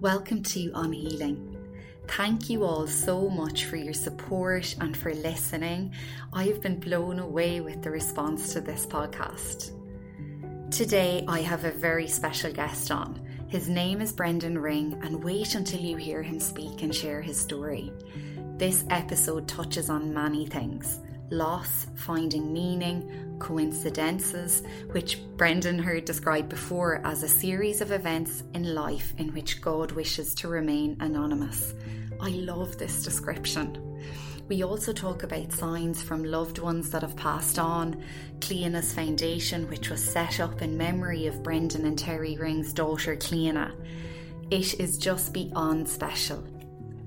Welcome to On Healing. Thank you all so much for your support and for listening. I've been blown away with the response to this podcast. Today, I have a very special guest on. His name is Brendan Ring, and wait until you hear him speak and share his story. This episode touches on many things loss, finding meaning, coincidences, which Brendan heard described before as a series of events in life in which God wishes to remain anonymous. I love this description. We also talk about signs from loved ones that have passed on, Cliona's Foundation, which was set up in memory of Brendan and Terry Ring's daughter Cliona. It is just beyond special,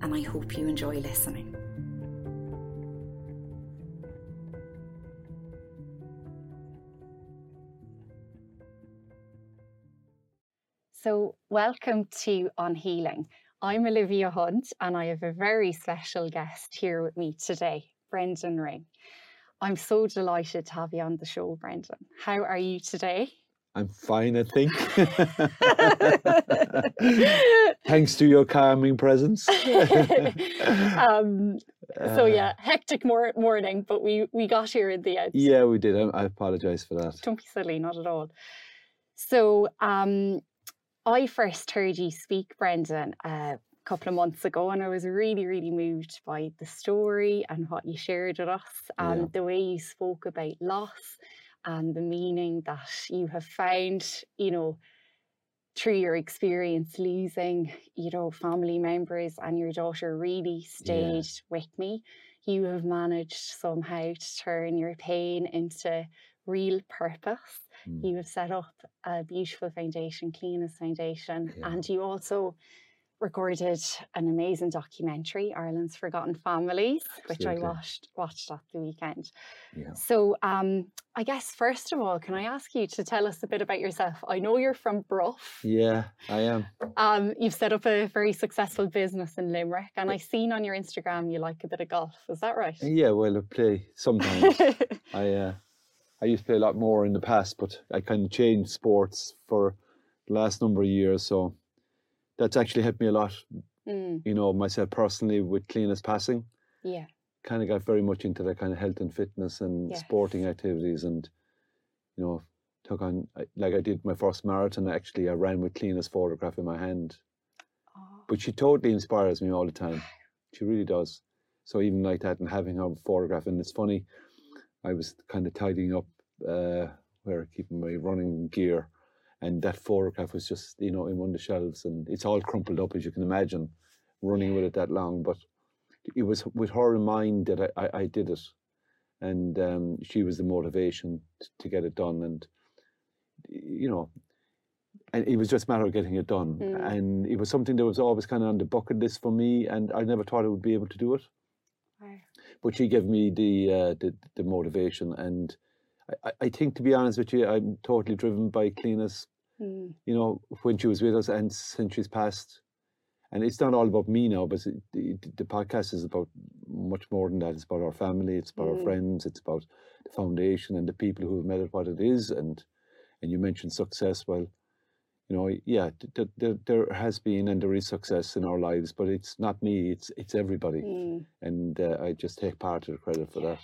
and I hope you enjoy listening. So, welcome to On Healing. I'm Olivia Hunt, and I have a very special guest here with me today, Brendan Ring. I'm so delighted to have you on the show, Brendan. How are you today? I'm fine, I think. Thanks to your calming presence. um, so yeah, hectic mor- morning, but we we got here in the end. Yeah, we did. I, I apologize for that. Don't be silly, not at all. So um, I first heard you speak, Brendan, a couple of months ago, and I was really, really moved by the story and what you shared with us, and yeah. the way you spoke about loss and the meaning that you have found, you know, through your experience losing, you know, family members and your daughter really stayed yeah. with me. You have managed somehow to turn your pain into real purpose. Mm. You have set up a beautiful foundation, Cliona's Foundation, yeah. and you also recorded an amazing documentary, Ireland's Forgotten Families, which I watched watched at the weekend. Yeah. So, um, I guess first of all, can I ask you to tell us a bit about yourself? I know you're from Bruff. Yeah, I am. Um, you've set up a very successful business in Limerick, and I've seen on your Instagram you like a bit of golf. Is that right? Yeah, well, I play sometimes. I uh, I used to play a lot more in the past, but I kind of changed sports for the last number of years. So that's actually helped me a lot, mm. you know, myself personally with Cliona's passing. Yeah. Kind of got very much into that kind of health and fitness and yes. sporting activities and, you know, took on, like I did my first marathon, actually, I ran with Cliona's photograph in my hand. Oh. But she totally inspires me all the time. She really does. So even like that and having her photograph, and it's funny, I was kind of tidying up uh, where I keep my running gear, and that photograph was just you know in one of the shelves, and it's all crumpled up as you can imagine, running with it that long. But it was with her in mind that I, I, I did it, and um, she was the motivation to get it done, and you know. And it was just a matter of getting it done. Mm. And it was something that was always kind of on the bucket list for me. And I never thought I would be able to do it but she gave me the uh, the, the motivation, and I, I think to be honest with you, I'm totally driven by Cliona's. Mm. You know, when she was with us and since she's passed, and it's not all about me now, but the, the podcast is about much more than that. It's about our family, it's about mm. our friends, it's about the foundation and the people who have made it what it is. And and you mentioned success. Well, you know, yeah, th- th- there has been and there is success in our lives, but it's not me; it's it's everybody, mm. and uh, I just take part of the credit for yeah. that.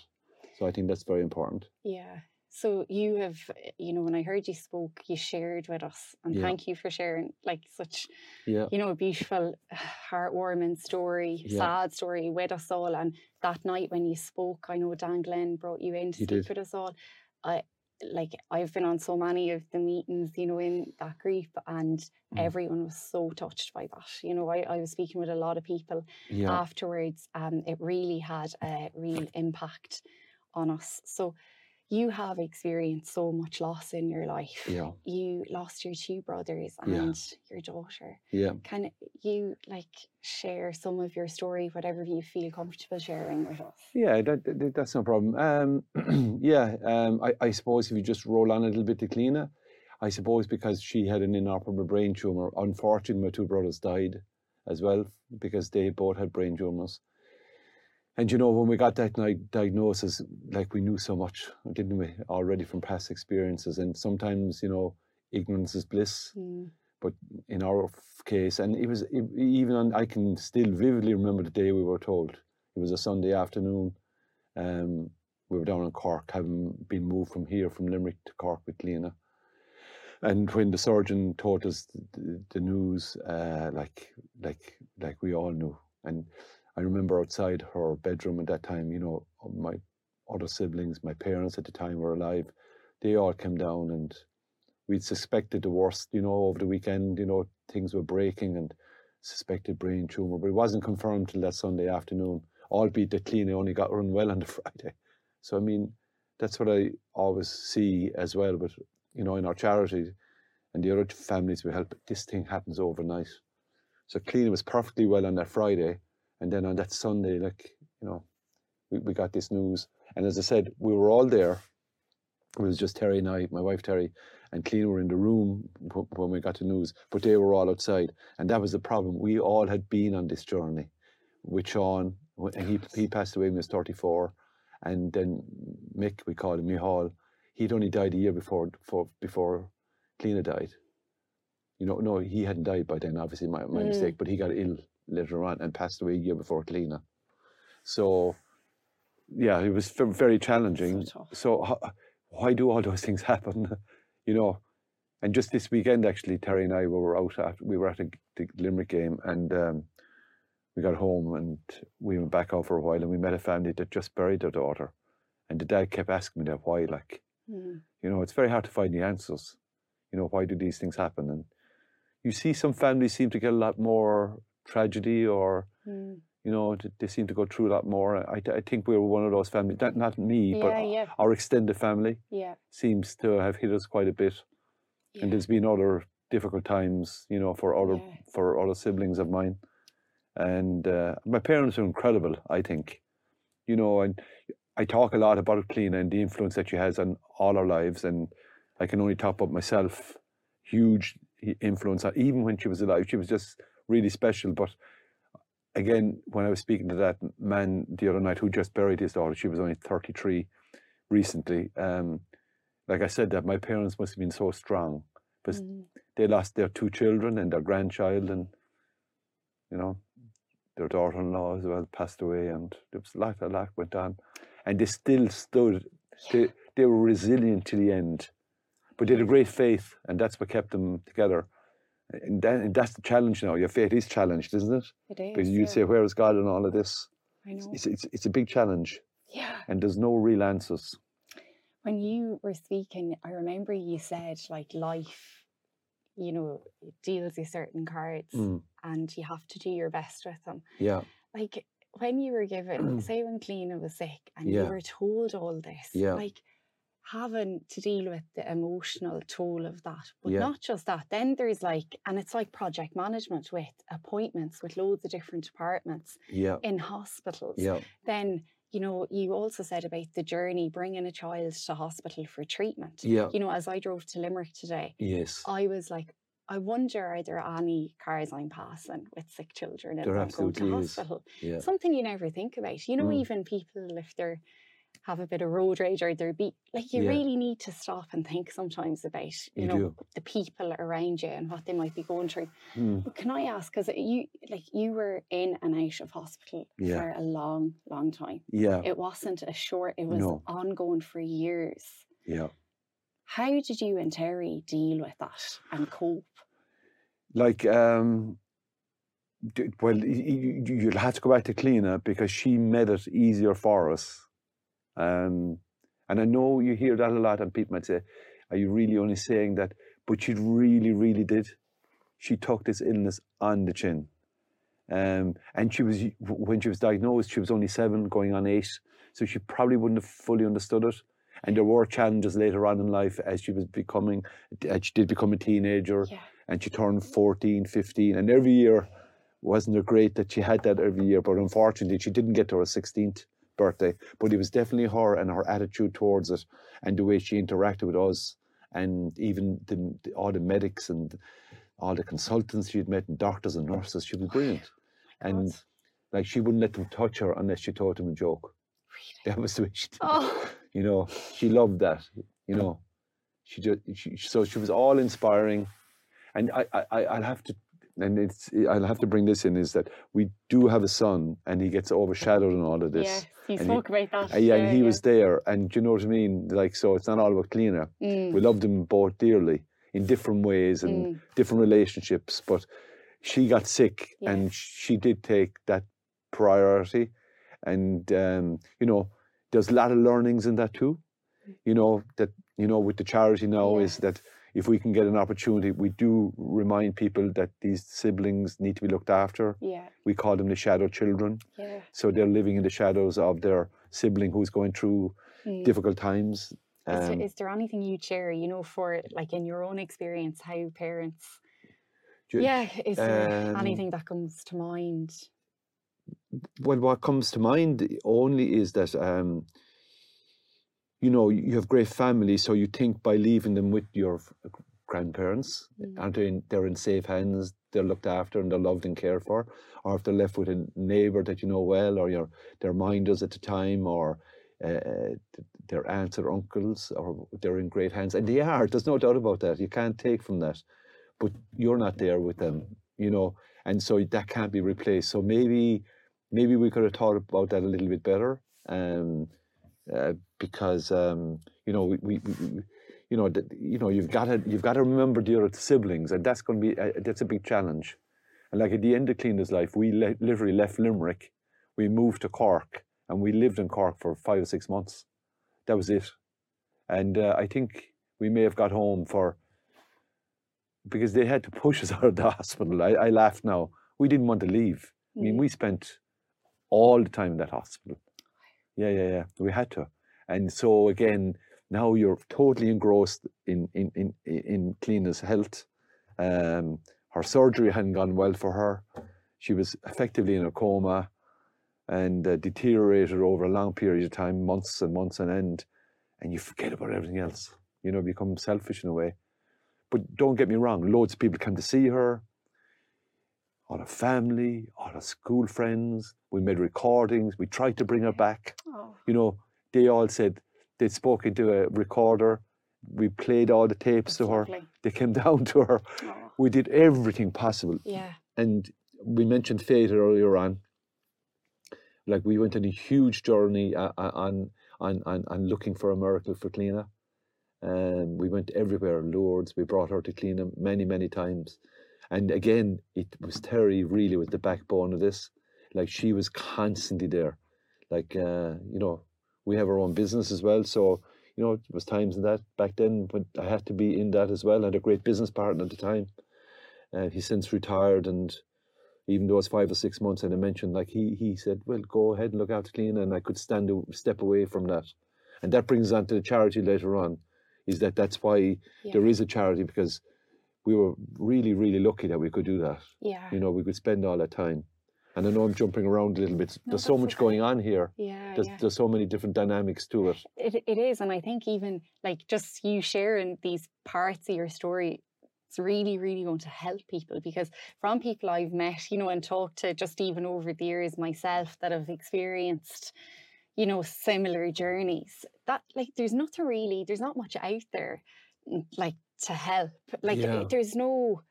So I think that's very important. Yeah. So you have, you know, when I heard you spoke, you shared with us, and yeah. thank you for sharing like such, yeah. you know, a beautiful, heartwarming story, yeah. sad story with us all. And that night when you spoke, I know Dan Glenn brought you in to he speak did. with us all. I like I've been on so many of the meetings, you know, in that group, and mm. everyone was so touched by that. You know, I, I was speaking with a lot of people yeah. afterwards, and it really had a real impact on us. So you have experienced so much loss in your life. Yeah. You lost your two brothers and yeah. your daughter. Yeah. Can you like share some of your story, whatever you feel comfortable sharing with us? Yeah, that, that that's no problem. Um, yeah, um, I, I suppose if you just roll on a little bit to Cliona, I suppose because she had an inoperable brain tumor. Unfortunately, my two brothers died as well because they both had brain tumors. And you know, when we got that diagnosis, like we knew so much, didn't we, already from past experiences? And sometimes, you know, ignorance is bliss. Mm. but in our case, and it was it, even on, I can still vividly remember the day we were told. It was a Sunday afternoon. Um, we were down in Cork, having been moved from here, from Limerick to Cork with Cliona. And when the surgeon told us the, the news, uh, like like like we all knew, and I remember outside her bedroom at that time, you know, my other siblings, my parents at the time were alive. They all came down and we'd suspected the worst, you know, over the weekend, you know, things were breaking and suspected brain tumor, but it wasn't confirmed till that Sunday afternoon, albeit that Cliona only got run well on the Friday. So, I mean, that's what I always see as well. But, you know, in our charity and the other families we help, this thing happens overnight. So Cliona was perfectly well on that Friday. And then on that Sunday, like, you know, we, we got this news. And as I said, we were all there. It was just Terry and I, my wife Terry, and Cliona were in the room when we got the news, but they were all outside. And that was the problem. We all had been on this journey with Sean. and He, he passed away when he was 34. And then Mick, we called him Mihal, he'd only died a year before before, before Cliona died. You know, no, he hadn't died by then, obviously, my, my mm. mistake, but he got ill later on and passed away a year before Cliona. So, yeah, it was very challenging. So, so why do all those things happen? you know, and just this weekend, actually, Terry and I were out at, we were at a, the Limerick game and um, we got home and we went back out for a while and we met a family that just buried their daughter. And the dad kept asking me that why, like, mm. you know, it's very hard to find the answers. You know, why do these things happen? And you see some families seem to get a lot more tragedy or, mm you know, they seem to go through a lot more. I, I think we were one of those families, not, not me, yeah, but yeah. our extended family yeah. seems to have hit us quite a bit. And there's been other difficult times, you know, for other for other siblings of mine. And uh, my parents are incredible, I think. You know, and I talk a lot about Cliona and the influence that she has on all our lives. And I can only talk about myself. Huge influence, even when she was alive. She was just really special. But again, when I was speaking to that man the other night who just buried his daughter, she was only 33 recently. Um, like I said, that my parents must have been so strong because mm. they lost their two children and their grandchild, and you know, their daughter-in-law as well passed away, and there was a lot, a lot went on, and they still stood. They they were resilient to the end, but they had a great faith, and that's what kept them together. And, then, that's the challenge now. Your faith is challenged, isn't it? It is. Because you'd yeah. say, where is God in all of this? I know. It's, it's, it's a big challenge. Yeah. And there's no real answers. When you were speaking, I remember you said, like, life, you know, deals with certain cards mm. and you have to do your best with them. Yeah. Like, when you were given, say when Cliona was sick and yeah. you were told all this, yeah. like, having to deal with the emotional toll of that. But yeah. not just that, then there's like, and it's like project management with appointments with loads of different departments yeah. in hospitals. Yeah. Then, you know, you also said about the journey bringing a child to hospital for treatment. Yeah. You know, as I drove to Limerick today, yes, I was like, I wonder are there any cars I'm passing with sick children and going to hospital? Yeah. Something you never think about. You know, mm. even people if they're have a bit of road rage or there be like you yeah. really need to stop and think sometimes about you, you know do. the people around you and what they might be going through. Mm. Can I ask because you like you were in and out of hospital yeah. for a long, long time. Yeah, it wasn't a short. It was no. ongoing for years. Yeah. How did you and Terry deal with that and cope? Like, um, well, you, you'll have to go back to Cliona because she made it easier for us um, and I know you hear that a lot, and people might say, Are you really only saying that? But she really, really did. She took this illness on the chin. Um, and she was, when she was diagnosed, she was only seven, going on eight. So she probably wouldn't have fully understood it. And there were challenges later on in life as she was becoming, as she did become a teenager. Yeah. And she turned 14, 15. And every year, wasn't it great that she had that every year? But unfortunately, she didn't get to her 16th birthday, but it was definitely her and her attitude towards it and the way she interacted with us and even the, the, all the medics and all the consultants she'd met and doctors and nurses. She was brilliant. Oh and like she wouldn't let them touch her unless she told them a joke. Really? That was the way she did oh. You know, she loved that, you know. She just she, so she was all inspiring. and I, I I'll have to and it's I'll have to bring this in is that we do have a son and he gets overshadowed in all of this. Yeah, he spoke he, about that. Uh, yeah, and he yeah. was there, and you know what I mean. Like, so it's not all about Cliona. Mm. We loved them both dearly in different ways and mm. different relationships, but she got sick yeah. and she did take that priority, and um, you know, there's a lot of learnings in that too. Mm. You know that you know with the charity now yeah. is that if we can get an opportunity, we do remind people that these siblings need to be looked after. Yeah. We call them the shadow children. Yeah. So they're living in the shadows of their sibling who's going through mm. difficult times. Um, is, there, um, there anything you'd share, you know, for like in your own experience, how parents? You, yeah, is there um, anything that comes to mind? Well, what comes to mind only is that um, you know, you have great families, so you think by leaving them with your grandparents, mm. aren't they? In, they're in safe hands, they're looked after and they're loved and cared for. Or if they're left with a neighbour that you know well, or your their minders at the time, or uh, their aunts or uncles, or they're in great hands, and they are. There's no doubt about that. You can't take from that, but you're not there with them, you know, and so that can't be replaced. So maybe, maybe we could have thought about that a little bit better. Um, uh, because um, you know we, we, we you know you know you've got to you've got to remember the other siblings, and that's going to be uh, that's a big challenge. And like at the end of Cliona's life, we le- literally left Limerick, we moved to Cork, and we lived in Cork for five or six months. That was it. And uh, I think we may have got home for because they had to push us out of the hospital. I, I laugh now. We didn't want to leave. Mm. I mean, mm. we spent all the time in that hospital. Yeah, yeah, yeah. We had to. And so again, now you're totally engrossed in in in in Cliona's health. Um, her surgery hadn't gone well for her. She was effectively in a coma and uh, deteriorated over a long period of time, months and months on end. And you forget about everything else. You know, become selfish in a way. But don't get me wrong, loads of people come to see her all her family, all her school friends. We made recordings. We tried to bring her back. Oh. You know, they all said they'd spoken to a recorder. We played all the tapes That's to her. They came down to her. Oh. We did everything possible. Yeah. And we mentioned fate earlier on. Like we went on a huge journey uh, uh, on on on, on looking for a miracle for Cliona. Um, we went everywhere, Lourdes. We brought her to Cleena many, many times. And again, it was Terry really with the backbone of this. Like she was constantly there. Like uh, you know, we have our own business as well, so you know, it was times in that back then when I had to be in that as well. I had a great business partner at the time. And he's since retired and even though it's five or six months and I mentioned like he he said, Well, go ahead and look after Cliona and I could stand a step away from that. And that brings us on to the charity later on, is that that's why yeah. there is a charity because we were really, really lucky that we could do that. Yeah. You know, we could spend all that time. And I know I'm jumping around a little bit. No, there's so much okay. going on here. Yeah there's, yeah. there's so many different dynamics to it. it. It is. And I think even like just you sharing these parts of your story, it's really, really going to help people because from people I've met, you know, and talked to just even over the years myself that have experienced, you know, similar journeys, that like there's nothing really, there's not much out there like to help. Like yeah. there's no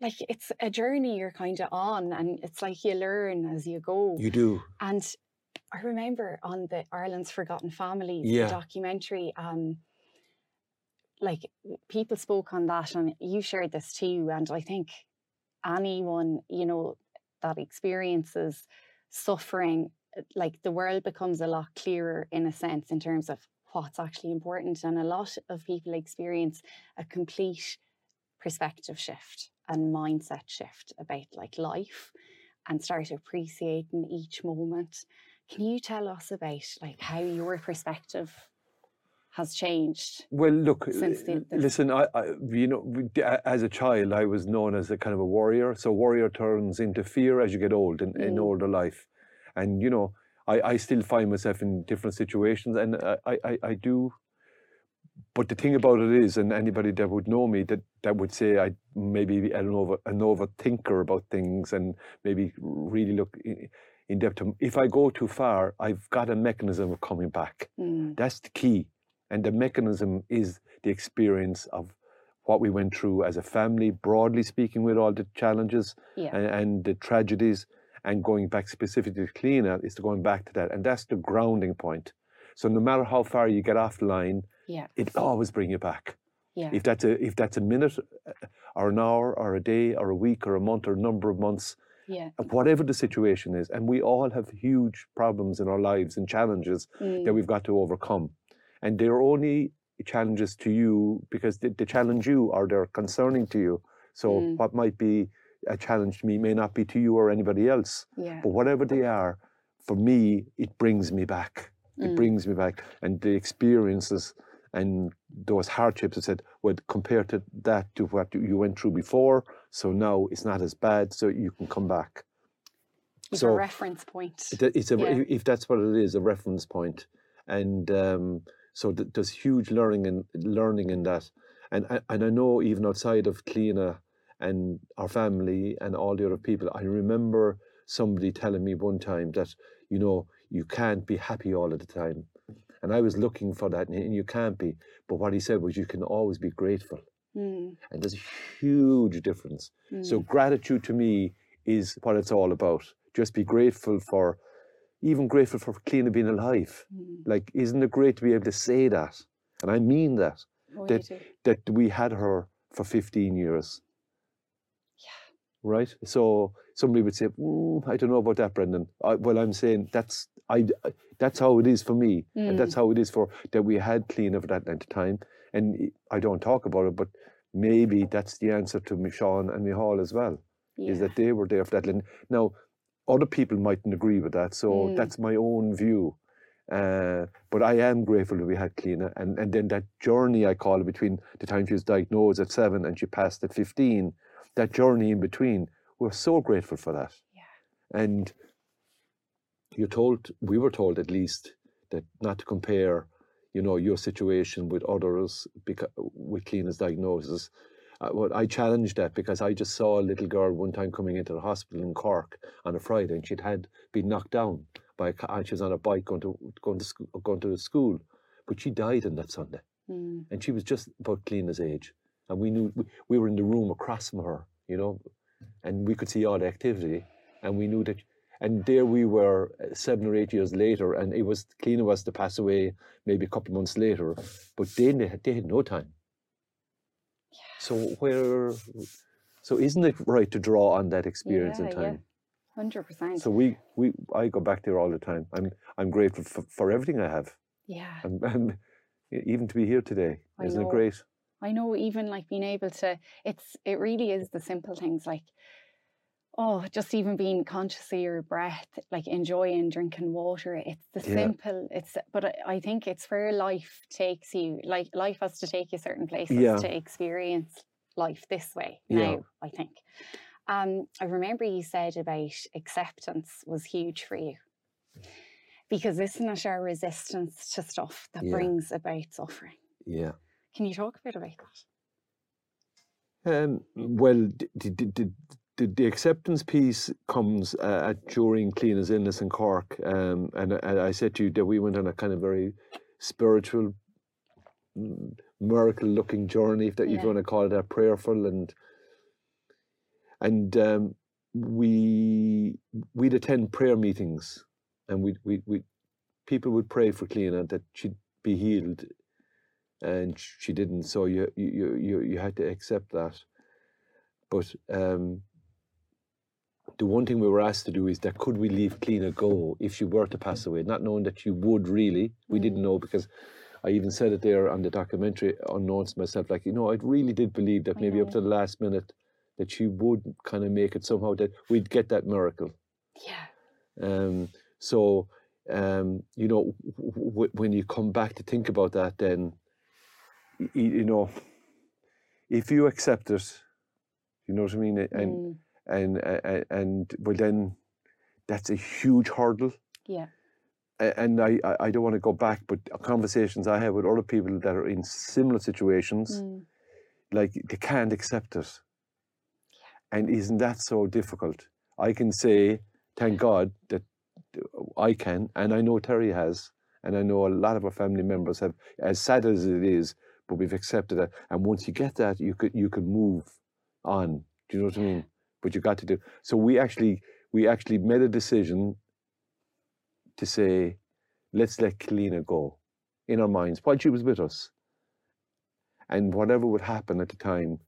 like it's a journey you're kind of on and it's like you learn as you go. You do. And I remember on the Ireland's Forgotten Families yeah. documentary, um, like people spoke on that and you shared this too. And I think anyone, you know, that experiences suffering, like the world becomes a lot clearer in a sense in terms of what's actually important. And a lot of people experience a complete perspective shift and mindset shift about like life and start appreciating each moment. Can you tell us about like how your perspective has changed? Well, look, since the, listen, I, I, you know, as a child, I was known as a kind of a warrior. So warrior turns into fear as you get old in, mm. in older life, and you know, I, I still find myself in different situations, and I, I, I do. But the thing about it is, and anybody that would know me, that that would say I maybe an over an overthinker about things, and maybe really look in depth. If I go too far, I've got a mechanism of coming back. Mm. That's the key, and the mechanism is the experience of what we went through as a family, broadly speaking, with all the challenges yeah. and, and, the tragedies, and going back specifically to Cliona is to going back to that, and that's the grounding point. So no matter how far you get off the line, yeah. it always bring you back. Yeah. If that's a if that's a minute, uh, or an hour, or a day, or a week, or a month, or a number of months, yeah. whatever the situation is, and we all have huge problems in our lives and challenges mm. that we've got to overcome, and they're only challenges to you because they, they challenge you or they're concerning to you. So mm. what might be a challenge to me may not be to you or anybody else. Yeah. But whatever they are, for me, it brings me back. It mm. brings me back, and the experiences and those hardships I said, well, compared to that to what you went through before, so now it's not as bad, so you can come back. It's so a reference point. It's a yeah. if that's what it is, a reference point, and um, so th- there's huge learning and learning in that, and and I know even outside of Cliona and our family and all the other people, I remember somebody telling me one time that you know you can't be happy all of the time and I was looking for that, and you can't be. But what he said was, you can always be grateful. Mm. And there's a huge difference. Mm. So, gratitude to me is what it's all about. Just be grateful for, even grateful for Cliona being alive. Mm. Like, isn't it great to be able to say that? And I mean that. Oh, that, that we had her for 15 years. Right? So, somebody would say, mm, I don't know about that, Brendan. I, well, I'm saying that's I, that's how it is for me, mm. and that's how it is for that we had Cliona for that length of time. And I don't talk about it, but maybe that's the answer to Michonne and Mihal as well, yeah. is that they were there for that length. Now, other people mightn't agree with that, so mm. that's my own view. Uh, but I am grateful that we had Cliona, and and then that journey I call it between the time she was diagnosed at seven and she passed at fifteen, that journey in between, we're so grateful for that. Yeah. And you're told, we were told at least, that not to compare, you know, your situation with others because with Cliona's diagnosis. Uh, well, I challenged that because I just saw a little girl one time coming into the hospital in Cork on a Friday, and she'd had been knocked down by a car, and she was on a bike going to going to school, going to the school, but she died on that Sunday, mm. and she was just about Cliona's age, and we knew we, we were in the room across from her, you know, and we could see all the activity, and we knew that and there we were uh, seven or eight years later, and it was Cliona was to pass away maybe a couple of months later, but they, they, had, they had no time. Yeah. So where, so isn't it right to draw on that experience yeah, and time? Hundred percent. So we, we, I go back there all the time. I'm, I'm grateful for, for everything I have. Yeah. And, and even to be here today, I isn't know. it great? I know. Even like being able to, it's, it really is the simple things like oh, just even being conscious of your breath, like enjoying drinking water. It's the Yeah. simple. It's but I, I think it's where life takes you. Like life has to take you certain places Yeah. to experience life this way. Yeah. Now, I think. Um, I remember you said about acceptance was huge for you. Because isn't it our resistance to stuff that brings about suffering? Yeah. Can you talk a bit about that? Um, well, the, the, the, acceptance piece comes uh, during Cliona's illness in Cork. Um, and, and I said to you that we went on a kind of very spiritual, miracle looking journey, if that you Yeah. want to call it that, prayerful. And and um, we, we'd attend prayer meetings and we we people would pray for Cliona that she'd be healed and she didn't so you you you you had to accept that. But um the one thing we were asked to do is that could we leave Cliona go if she were to pass away? Not knowing that she would really. We Mm. didn't know because I even said it there on the documentary unknown to myself like you know I really did believe that I maybe up to the last minute that she would kind of make it somehow that we'd get that miracle. Yeah. um, so, um, you know, w- w- when you come back to think about that, then, you know, if you accept it, you know what I mean, and Mm, and and, and well, then that's a huge hurdle. yeah. And I, I- don't want to go back, but conversations I have with other people that are in similar situations, Mm, like they can't accept it. And isn't that so difficult? I can say, thank God that I can, and I know Terry has, and I know a lot of our family members have, as sad as it is, but we've accepted that. And once you get that, you could you could move on. Do you know what I mean? But you got to do. So we actually we actually made a decision to say, let's let Cliona go in our minds while she was with us. And whatever would happen at the time,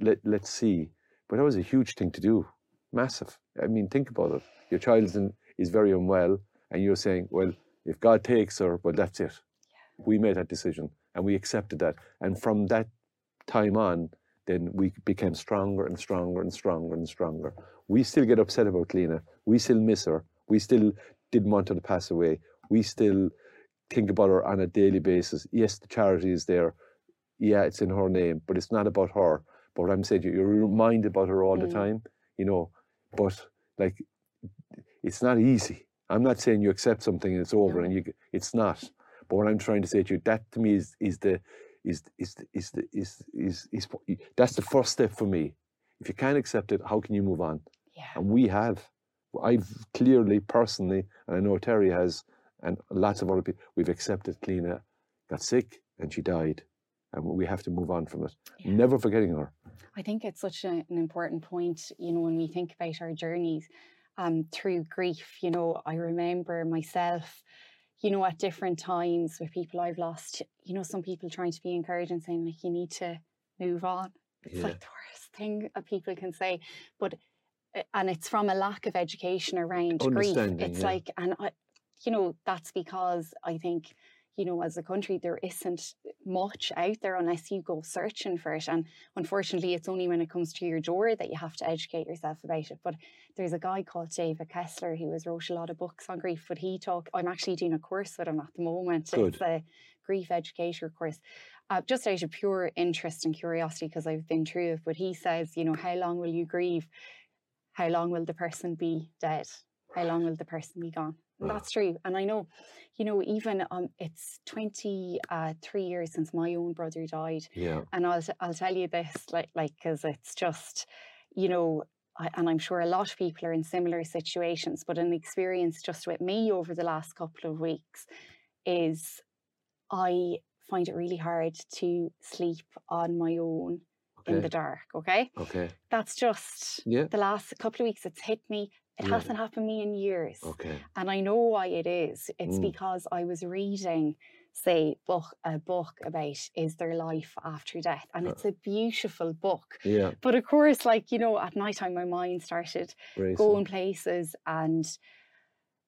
let let's see. But that was a huge thing to do, massive. I mean, think about it. Your child is, is very unwell, and you're saying, well, if God takes her, well, that's it. Yeah. We made that decision, and we accepted that. And from that time on, then we became stronger and stronger and stronger and stronger. We still get upset about Cliona. We still miss her. We still didn't want her to pass away. We still think about her on a daily basis. Yes, the charity is there. Yeah, it's in her name, but it's not about her. But I'm saying you're reminded about her all mm. the time, you know. But like, it's not easy. I'm not saying you accept something and it's over, no. and you. It's not. But what I'm trying to say to you, that to me is is the is is is the is is, is, is that's the first step for me. If you can't accept it, how can you move on? Yeah. And we have. I've clearly, personally, and I know Terry has, and lots of other people, we've accepted Cliona got sick and she died and we have to move on from it. Yeah. Never forgetting her. I think it's such a, an important point, you know, when we think about our journeys um, through grief. You know, I remember myself, you know, at different times with people I've lost, you know, some people trying to be encouraging, saying, like, you need to move on. It's yeah. like the worst thing that people can say. But, eh, and it's from a lack of education around grief. It's yeah. like, and I, you know, that's because I think you know, as a country, there isn't much out there unless you go searching for it. And unfortunately, it's only when it comes to your door that you have to educate yourself about it. But there's a guy called David Kessler who has wrote a lot of books on grief. But he talk, I'm actually doing a course with him at the moment. Good. It's a grief educator course. Uh, just out of pure interest and curiosity, because I've been through it. But he says, you know, how long will you grieve? How long will the person be dead? How long will the person be gone? That's true. And I know, you know, even um, it's 23 uh, years since my own brother died. Yeah. And I'll, I'll tell you this, like, like, cause it's just, you know, I, and I'm sure a lot of people are in similar situations, but an experience just with me over the last couple of weeks is I find it really hard to sleep on my own okay. in the dark. Okay. Okay. That's just yeah. the last couple of weeks. It's hit me it hasn't happened to me in years. Okay. And I know why it is. It's mm. because I was reading, say, book a book about is there life after death? And uh, it's a beautiful book. Yeah. But of course, like, you know, at night time my mind started Racing. going places and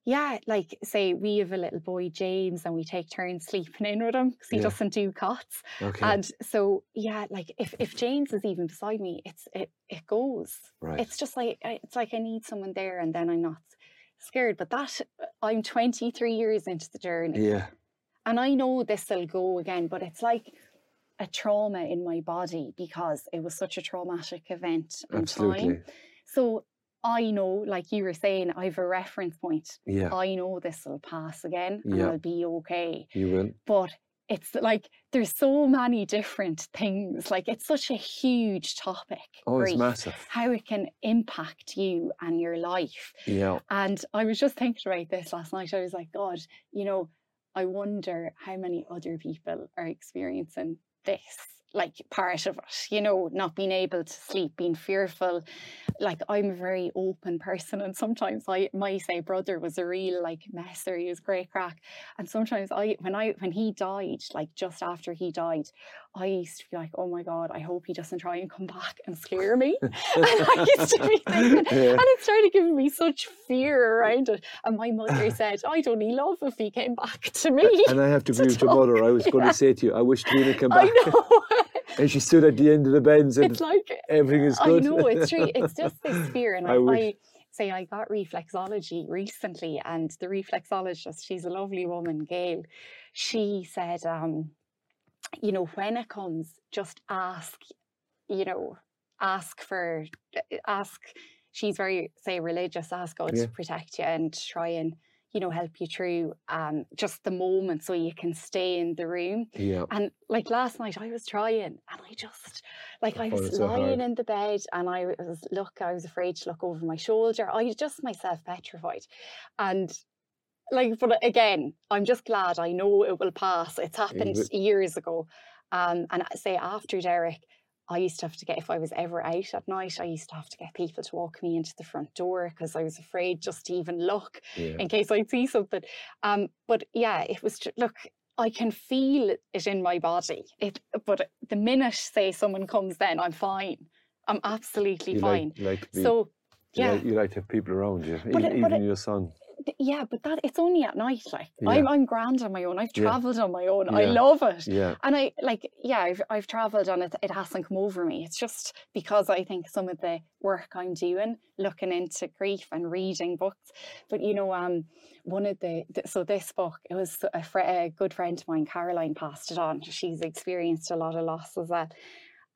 yeah, like say we have a little boy James and we take turns sleeping in with him because he yeah. doesn't do cots. Okay. And so yeah, like if, if James is even beside me, it's it it goes. Right. It's just like it's like I need someone there and then I'm not scared. But that I'm 23 years into the journey. Yeah. And I know this will go again, but it's like a trauma in my body because it was such a traumatic event and Absolutely. time. So I know, like you were saying, I have a reference point. Yeah. I know this will pass again and yeah. I'll be okay. You will. But it's like there's so many different things. Like it's such a huge topic. Oh, grief, it's massive. How it can impact you and your life. Yeah. And I was just thinking about this last night. I was like, God, you know, I wonder how many other people are experiencing this like part of it, you know, not being able to sleep, being fearful. Like I'm a very open person, and sometimes I my say brother was a real like messer. He was great crack, and sometimes I when I when he died, like just after he died, I used to be like, oh my god, I hope he doesn't try and come back and scare me. and I used to be thinking, yeah. and it started giving me such fear around it. And my mother said, I'd only love if he came back to me. And I have to, to agree with your mother. I was going to say to you, I wish Gina came back. I know. and she stood at the end of the bed and said, it's like everything is good. I know it's true. It's just this fear, and I, I, I say I got reflexology recently, and the reflexologist, she's a lovely woman, Gail. She said, um, you know, when it comes, just ask, you know, ask for, ask. She's very say religious. Ask God yeah. to protect you and try and you know, help you through um, just the moment so you can stay in the room. Yeah. And like last night, I was trying and I just, like, I was lying so in the bed and I was, look, I was afraid to look over my shoulder. I was just myself petrified. And like, but again, I'm just glad I know it will pass. It's happened years ago. Um, and say after Derek, I used to have to get, if I was ever out at night, I used to have to get people to walk me into the front door because I was afraid just to even look yeah. in case I'd see something. Um, but yeah, it was, just, look, I can feel it in my body. It, but the minute, say, someone comes then, I'm fine. I'm absolutely you fine. Like, like so, yeah. You like, you like, to have people around you, but even, it, even it, your son yeah, but that it's only at night. Like yeah. I'm, I'm grand on my own. I've travelled yeah. on my own. Yeah. I love it. Yeah. And I like, yeah, I've I've travelled and it it hasn't come over me. It's just because I think some of the work I'm doing, looking into grief and reading books. But you know, um, one of the, the so this book, it was a, fr- a good friend of mine, Caroline, passed it on. She's experienced a lot of loss as well,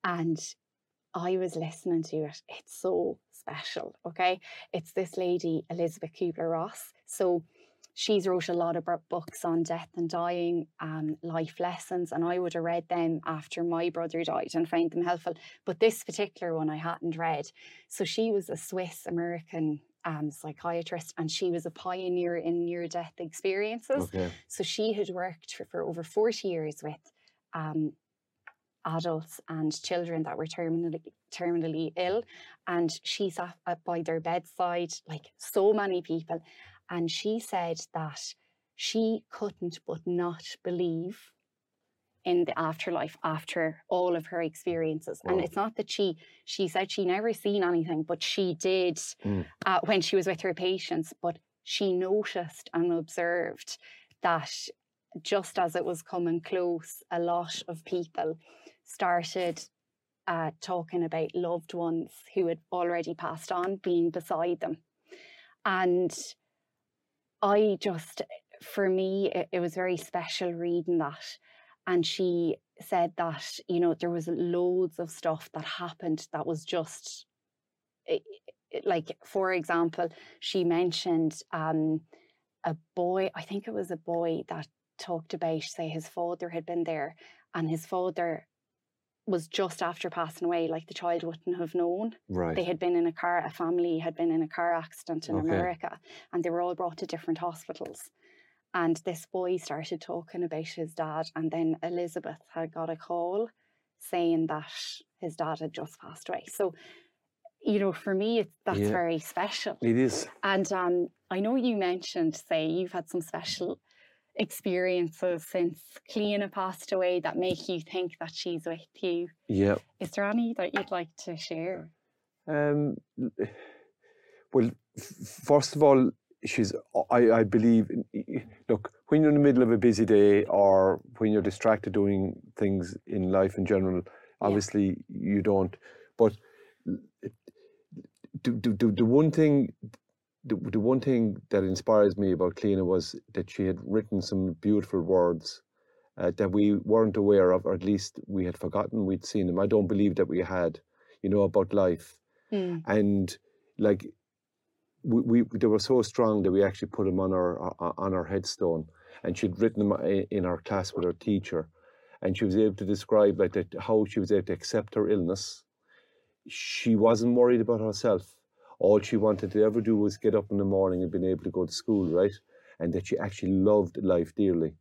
and I was listening to it. It's so special. Okay. It's this lady, Elizabeth Kubler Ross. So she's wrote a lot of books on death and dying, um, life lessons, and I would have read them after my brother died and found them helpful. But this particular one I hadn't read. So she was a Swiss American um, psychiatrist and she was a pioneer in near death experiences. Okay. So she had worked for, for over 40 years with um, adults and children that were terminally terminally ill and she sat by their bedside like so many people and she said that she couldn't but not believe in the afterlife after all of her experiences wow. and it's not that she she said she never seen anything but she did mm. uh, when she was with her patients but she noticed and observed that just as it was coming close a lot of people started uh, talking about loved ones who had already passed on being beside them. And I just, for me, it, it was very special reading that. And she said that, you know, there was loads of stuff that happened that was just like, for example, she mentioned um, a boy, I think it was a boy that talked about, say, his father had been there and his father was just after passing away, like the child wouldn't have known. Right. They had been in a car, a family had been in a car accident in okay. America, and they were all brought to different hospitals. And this boy started talking about his dad, and then Elizabeth had got a call saying that his dad had just passed away. So, you know, for me, it's, that's yeah. very special. It is. And um, I know you mentioned, say, you've had some special experiences since Cliona passed away that make you think that she's with you. Yeah. Is there any that you'd like to share? Um, well, first of all, she's. I, I believe. Look, when you're in the middle of a busy day, or when you're distracted doing things in life in general, obviously yeah. you don't. But the, the, the one thing the, the one thing that inspires me about Cliona was that she had written some beautiful words uh, that we weren't aware of, or at least we had forgotten we'd seen them. I don't believe that we had, you know, about life. Mm. And like, we, we they were so strong that we actually put them on our on our headstone. And she'd written them in our class with her teacher, and she was able to describe like that how she was able to accept her illness. She wasn't worried about herself all she wanted to ever do was get up in the morning and being able to go to school, right? And that she actually loved life dearly.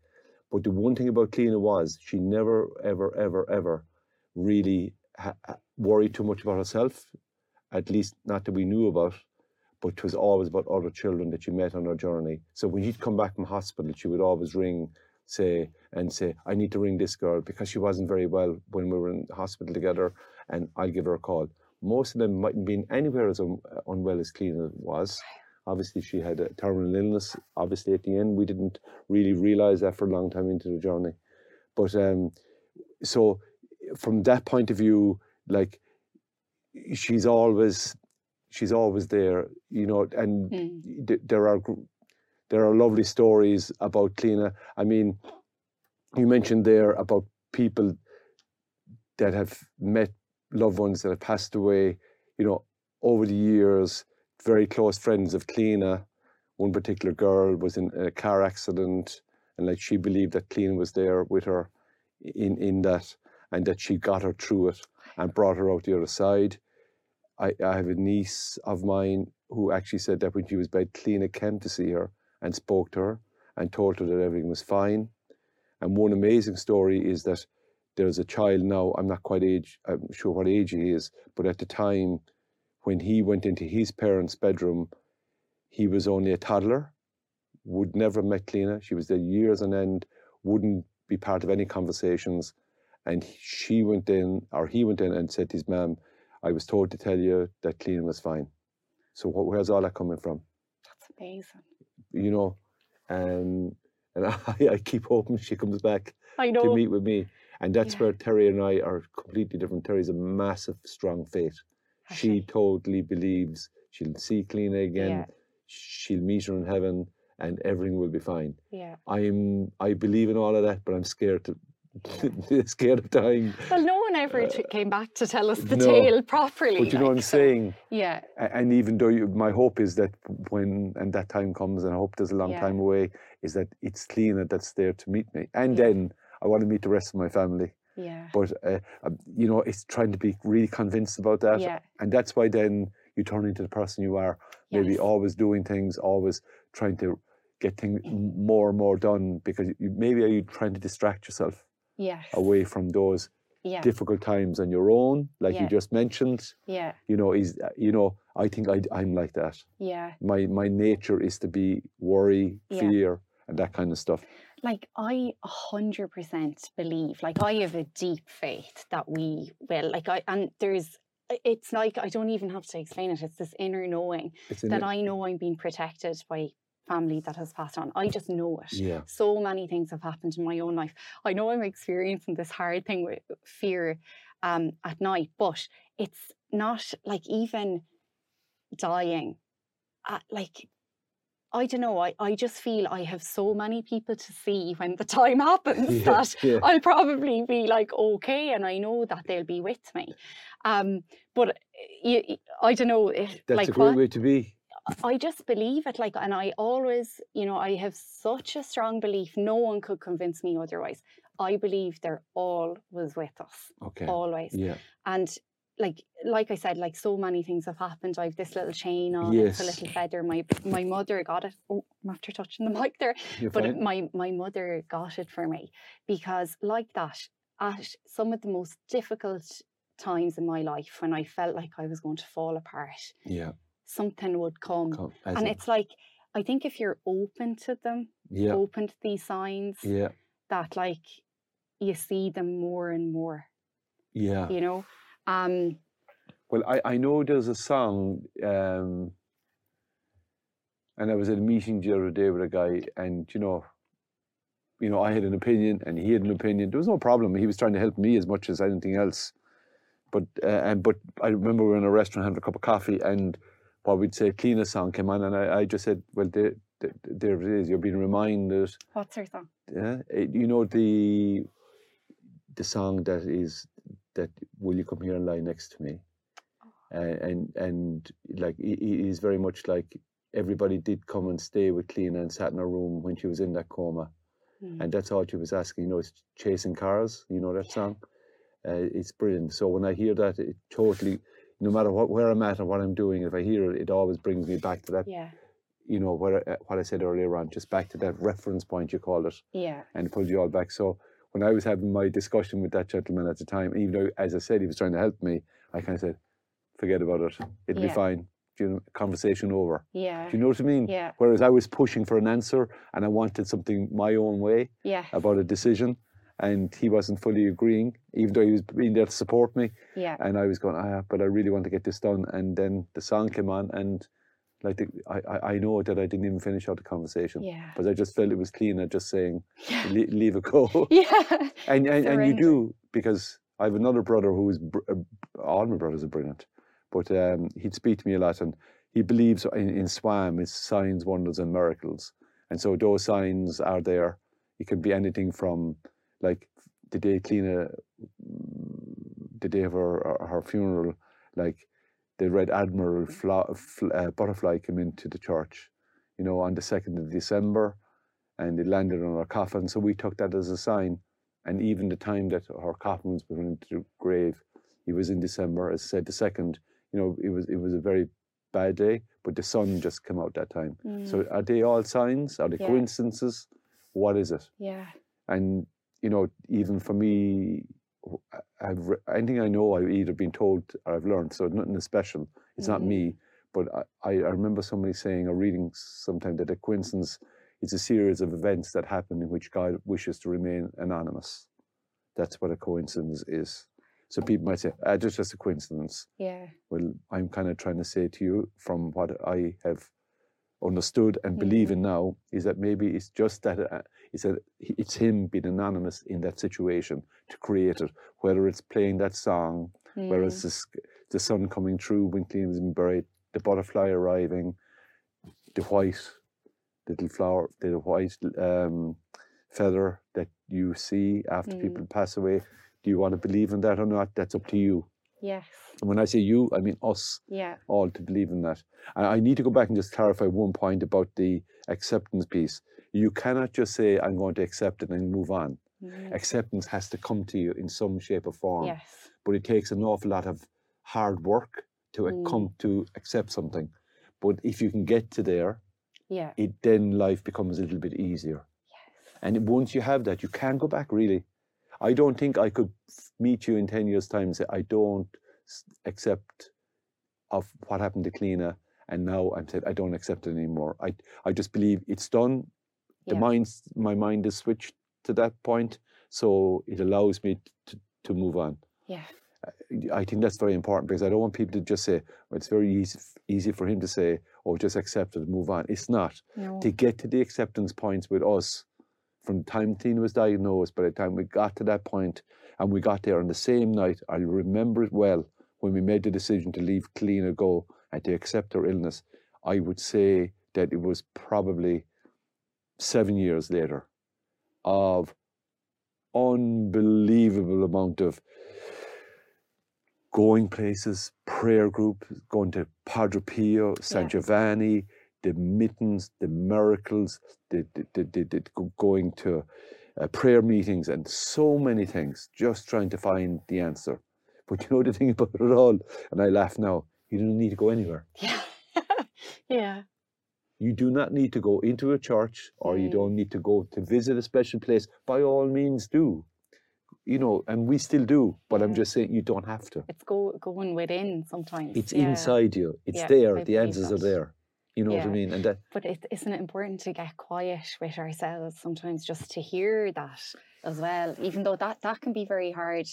But the one thing about Cliona was she never, ever, ever, ever really ha- worried too much about herself, at least not that we knew about, but it was always about other children that she met on her journey. So when she'd come back from hospital, she would always ring, say, and say, I need to ring this girl because she wasn't very well when we were in hospital together, and I'll give her a call most of them mightn't been anywhere as un- unwell as Cliona was. Obviously, she had a terminal illness. Obviously, at the end, we didn't really realize that for a long time into the journey. But um, so, from that point of view, like she's always she's always there, you know. And mm. th- there are there are lovely stories about Cliona. I mean, you mentioned there about people that have met loved ones that have passed away, you know, over the years, very close friends of Cliona. One particular girl was in a car accident, and like she believed that Cliona was there with her in, in that, and that she got her through it and brought her out the other side. I, I have a niece of mine who actually said that when she was bed, Cliona came to see her and spoke to her and told her that everything was fine. And one amazing story is that there's a child now. I'm not quite age. I'm sure what age he is, but at the time when he went into his parents' bedroom, he was only a toddler. Would never met Cliona. She was there years on end. Wouldn't be part of any conversations. And she went in, or he went in and said to his mum, I was told to tell you that Cliona was fine. So where's all that coming from? That's amazing. You know, and and I, I keep hoping she comes back to meet with me. And that's yeah. where Terry and I are completely different. Terry's a massive, strong faith. She, she totally believes she'll see Cliona again. Yeah. She'll meet her in heaven, and everything will be fine. Yeah. I'm. I believe in all of that, but I'm scared to scared of dying. Well, no one ever uh, came back to tell us the no, tale properly. But you know what I'm so, saying? Yeah. And even though you, my hope is that when and that time comes, and I hope there's a long yeah. time away, is that it's Cliona that's there to meet me, and yeah. then I want to meet the rest of my family. Yeah. But uh, um, you know, it's trying to be really convinced about that, yeah. and that's why then you turn into the person you are. Maybe yes. always doing things, always trying to get things more and more done because you, maybe are you trying to distract yourself yes. away from those yeah. difficult times on your own, like yeah. you just mentioned. Yeah. You know, is uh, you know, I think I, I'm like that. Yeah. My my nature is to be worry, fear, and that kind of stuff. Like I a hundred percent believe, like I have a deep faith that we will. Like I and there's it's like I don't even have to explain it. It's this inner knowing that I know I'm being protected by family that has passed on. I just know it. Yeah. So many things have happened in my own life. I know I'm experiencing this hard thing with fear um, at night, but it's not like even dying. Uh, like I don't know. I, I just feel I have so many people to see when the time happens yeah, that yeah. I'll probably be like okay, and I know that they'll be with me. Um, but you, I don't know. If, That's like, a great what, way to be. I just believe it. Like, and I always, you know, I have such a strong belief. No one could convince me otherwise. I believe they're all was with us. Okay. Always. Yeah. And like like I said, like so many things have happened. I've this little chain on, yes. it's a little feather. My my mother got it. Oh, I'm after touching the mic there. You're but fine. my my mother got it for me because like that, at some of the most difficult times in my life when I felt like I was going to fall apart. Yeah something would come. come and it's like, I think if you're open to them, yeah. open to these signs, yeah. that like you see them more and more. Yeah. You know? Um Well, I, I know there's a song, um, and I was at a meeting the other day with a guy, and you know, you know, I had an opinion and he had an opinion. There was no problem. He was trying to help me as much as anything else. But uh, and but I remember we were in a restaurant having a cup of coffee, and what we'd say Cliona song came on, and I, I just said, well, there, there, it is. You're being reminded. What's her song? Yeah, it, you know the the song that is that will you come here and lie next to me, oh. and and like it is very much like everybody did come and stay with Cliona and sat in her room when she was in that coma, mm. and that's all she was asking. You know, it's chasing cars. You know that yeah. song. Uh, it's brilliant. So when I hear that, it totally no matter what where I'm at and what I'm doing, if I hear it, it always brings me back to that. Yeah. You know where uh, what I said earlier on, just back to that reference point you called it. Yeah. And pulls you all back. So when I was having my discussion with that gentleman at the time, even though as I said he was trying to help me, I kind of said, "Forget about it. It'll yeah. be fine." You know, conversation over. Yeah. Do you know what I mean? Yeah. Whereas I was pushing for an answer and I wanted something my own way. Yeah. About a decision and he wasn't fully agreeing, even though he was being there to support me. Yeah. And I was going, ah, but I really want to get this done. And then the song came on, and like the, I, I know that I didn't even finish out the conversation. Yeah. But I just felt it was Cliona. just saying, yeah. leave it go. yeah. And and, and you do because I have another brother who is uh, all my brothers are brilliant, but um, he'd speak to me a lot, and he believes in, in SWAM is signs, wonders, and miracles. And so those signs are there. It can be anything from like the day Cliona, the day of her her funeral, like the Red Admiral fly, uh, butterfly came into the church, you know, on the second of December, and it landed on her coffin. So we took that as a sign. And even the time that her coffin was put into the grave, it was in December. As I said, the second, you know, it was it was a very bad day, but the sun just came out that time. Mm. So are they all signs? Are they yeah. coincidences? What is it? Yeah. And you know, even for me, I've anything I know I've either been told or I've learned. So nothing is special. It's mm-hmm. not me. But I, I remember somebody saying or reading sometime that a coincidence is a series of events that happen in which God wishes to remain anonymous. That's what a coincidence is. So people might say, ah, just just a coincidence. Yeah. Well, I'm kind of trying to say to you from what I have understood and believe mm. in now is that maybe it's just that uh, it's a, it's him being anonymous in that situation to create it. Whether it's playing that song, mm. whether it's mm. the, the sun coming through when Cliona's been buried, the butterfly arriving, the white little flower, the white um, feather that you see after mm. people pass away. Do you want to believe in that or not? That's up to you. Yes. And when I say you, I mean us. Yeah. All to believe in that. And I need to go back and just clarify one point about the acceptance piece. You cannot just say, I'm going to accept it and move on. Mm. Acceptance has to come to you in some shape or form. Yes. But it takes an awful lot of hard work to mm. come to accept something. But if you can get to there, yeah, it then life becomes a little bit easier. Yes. And once you have that, you can go back really. I don't think I could meet you in 10 years' time and say, I don't accept of what happened to Cliona. And now I'm saying I don't accept it anymore. I, I just believe it's done. The yeah. mind's, my mind is switched to that point. So it allows me to, to move on. Yeah. I think that's very important because I don't want people to just say, well, it's very easy, easy for him to say, oh, just accept it, and move on. It's not. No. To get to the acceptance points with us, from the time Cliona was diagnosed, by the time we got to that point, and we got there on the same night, I remember it well, when we made the decision to leave Cliona go and to accept her illness, I would say that it was probably seven years later of unbelievable amount of going places, prayer group, going to Padre Pio, San yeah. Giovanni, the mittens, the miracles, the, the, the, the going to uh, prayer meetings, and so many things, just trying to find the answer. But you know the thing about it all, and I laugh now, you don't need to go anywhere. Yeah. yeah. You do not need to go into a church or mm. you don't need to go to visit a special place. By all means, do you know, and we still do, but yeah. I'm just saying you don't have to. It's go, going within sometimes. It's yeah. inside you. It's yeah, there. the answers that. are there. You know what I mean? And that, but it, isn't it important to get quiet with ourselves sometimes, just to hear that as well? Even though that that can be very hard,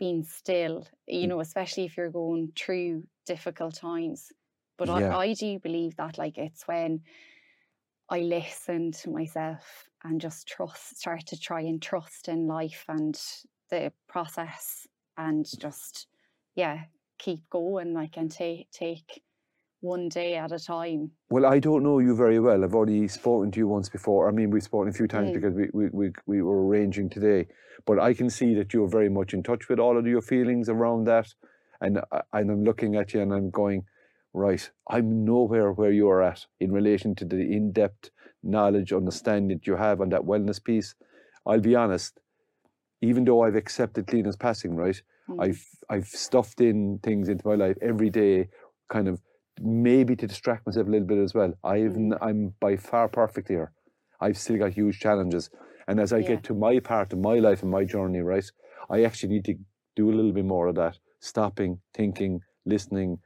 being still. You mm. know, especially if you're going through difficult times. But I, I do believe that, like, it's when I listen to myself and just trust, start to try and trust in life and the process and just, yeah, keep going, like, and take, take one day at a time. Well, I don't know you very well. I've already spoken to you once before. I mean, we've spoken a few times mm. because we, we, we, we were arranging today. But I can see that you're very much in touch with all of your feelings around that. And, and I'm looking at you and I'm going, right, I'm nowhere where you are at in relation to the in depth knowledge, understanding that you have on that wellness piece. I'll be honest, even though I've accepted Cliona's passing, right, mm. I've I've stuffed in things into my life every day, kind of maybe to distract myself a little bit as well. I've mm. I'm by far perfect here. I've still got huge challenges. And as I yeah. get to my part of my life and my journey, right, I actually need to do a little bit more of that. Stopping, thinking, listening,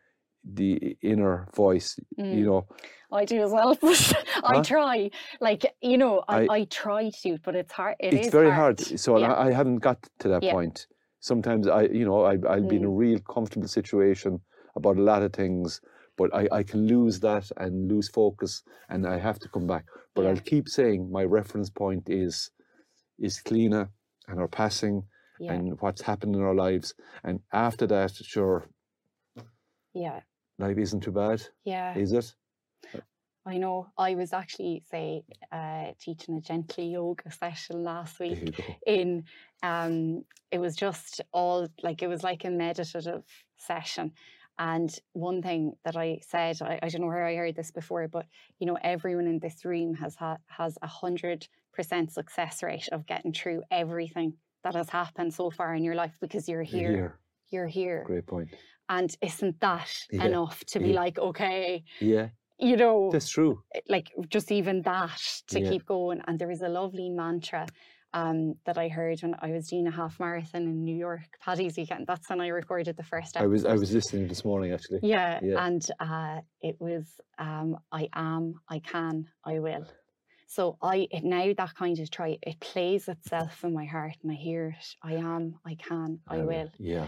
the inner voice, mm. you know. I do as well. I huh? try, like you know, I, I, I, try to, but it's hard. It it's very hard. hard. So yeah. I, I, haven't got to that yeah. point. Sometimes I, you know, I, I'll mm. be in a mm. real comfortable situation about a lot of things, but I, I can lose that and lose focus, and I have to come back. But yeah. I'll keep saying my reference point is is Cliona and our passing and what's happened in our lives, and after that, sure. Yeah life isn't too bad. Yeah. Is it? I know. I was actually say uh, teaching a gentle yoga session last week. In um, it was just all like it was like a meditative session. And one thing that I said, I, I don't know where I heard this before, but you know, everyone in this room has ha- has a hundred percent success rate of getting through everything that has happened so far in your life because you're here. You're here. You're here. Great point. And isn't that yeah. enough to be yeah. like, okay, yeah, you know, that's true. Eh, like just even that to yeah. keep going. And there is a lovely mantra, um, that I heard when I was doing a half marathon in New York, Paddy's weekend. That's when I recorded the first episode. I was I was listening this morning actually. Yeah, yeah. and uh, it was um, I am, I can, I will. So I it, now that kind of try it plays itself in my heart, and I hear it. I am, I can, I, I will. Yeah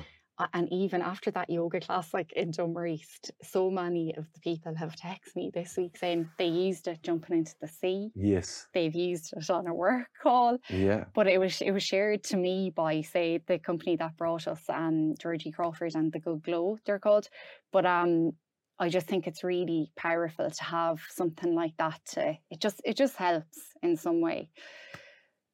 and even after that yoga class, like in East, so many of the people have texted me this week saying they used it jumping into the sea. Yes. They've used it on a work call. Yeah. But it was it was shared to me by say the company that brought us, um, Georgie Crawford and the Good Glow, they're called. But um I just think it's really powerful to have something like that to it just it just helps in some way.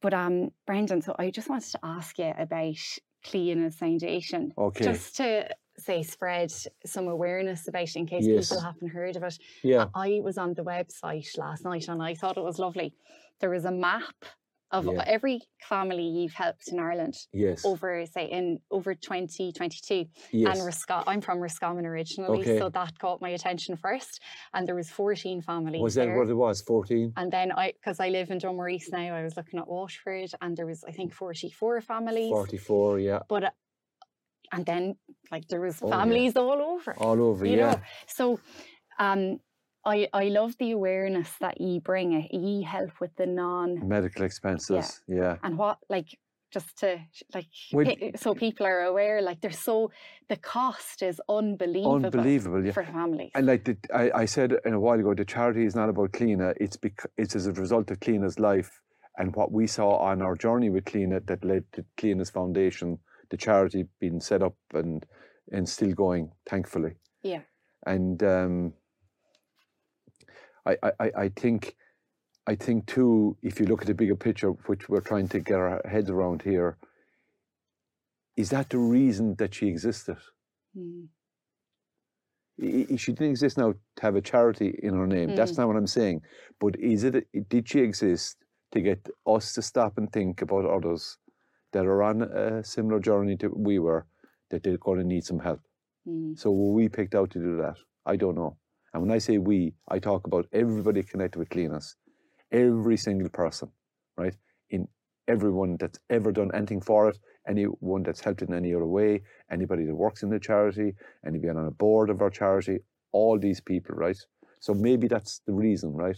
But um Brendan, so I just wanted to ask you about Cliona's Foundation. Okay. Just to say spread some awareness about it in case yes. people haven't heard of it. Yeah. I was on the website last night and I thought it was lovely. There was a map of yeah. every family you've helped in Ireland. Yes. Over say in over 2022. Yes. And Rosca- I'm from Roscommon originally, okay. so that caught my attention first. And there was 14 families. Was that there. what it was? 14? And then I because I live in Dunmore now, I was looking at Waterford and there was I think 44 families. 44, yeah. But uh, and then like there was oh, families yeah. all over. All over, yeah. Know? So um I, I love the awareness that you bring it. You help with the non medical expenses. Yeah. yeah. And what like just to like so people are aware like they're so the cost is unbelievable unbelievable yeah. for families and like the, I, I said in a while ago the charity is not about Cliona it's because it's as a result of Cliona's life and what we saw on our journey with Cliona that led to Cliona's foundation the charity being set up and and still going thankfully yeah and um I, I, I think I think too, if you look at the bigger picture, which we're trying to get our heads around here, is that the reason that she existed? Mm. She didn't exist now to have a charity in her name. Mm. That's not what I'm saying. But is it? Did she exist to get us to stop and think about others that are on a similar journey to we were, that they're going to need some help? Mm. So were we picked out to do that? I don't know. And when I say we, I talk about everybody connected with Cliona's, every single person, right? In everyone that's ever done anything for it, anyone that's helped in any other way, anybody that works in the charity, anybody on a board of our charity, all these people, right? So maybe that's the reason, right?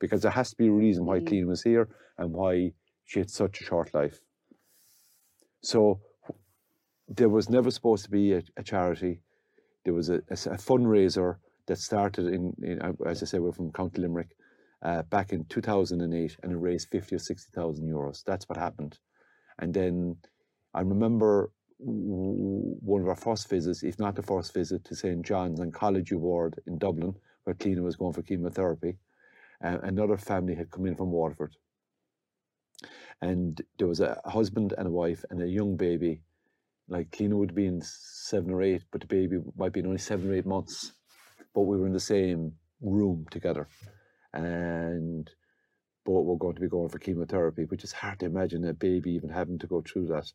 Because there has to be a reason why mm. Cliona was here and why she had such a short life. So there was never supposed to be a, a charity. There was a, a, a fundraiser that started in, in uh, as I say, we're from County Limerick, uh, back in 2008, and it raised 50 or 60,000 euros. That's what happened. And then I remember one of our first visits, if not the first visit, to St. John's and College Ward in Dublin, where Cliona was going for chemotherapy. Uh, another family had come in from Waterford. And there was a husband and a wife and a young baby. Like Cliona would be in seven or eight, but the baby might be only seven or eight months but we were in the same room together. And both we're going to be going for chemotherapy, which is hard to imagine a baby even having to go through that.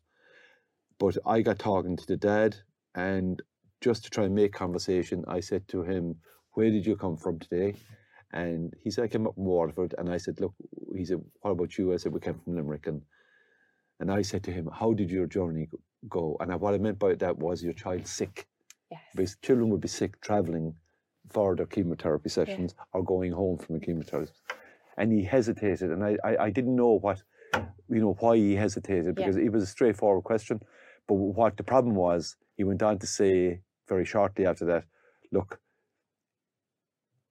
But I got talking to the dad, and just to try and make conversation, I said to him, Where did you come from today? And he said, I came up from Waterford. And I said, Look, he said, What about you? I said, We came from Limerick. And, and I said to him, How did your journey go? And what I meant by that was your child sick. Yes. Because children would be sick traveling for their chemotherapy sessions yeah. or going home from a chemotherapy. And he hesitated, and I, I, I, didn't know what, you know, why he hesitated because yeah. it was a straightforward question. But what the problem was, he went on to say very shortly after that, look,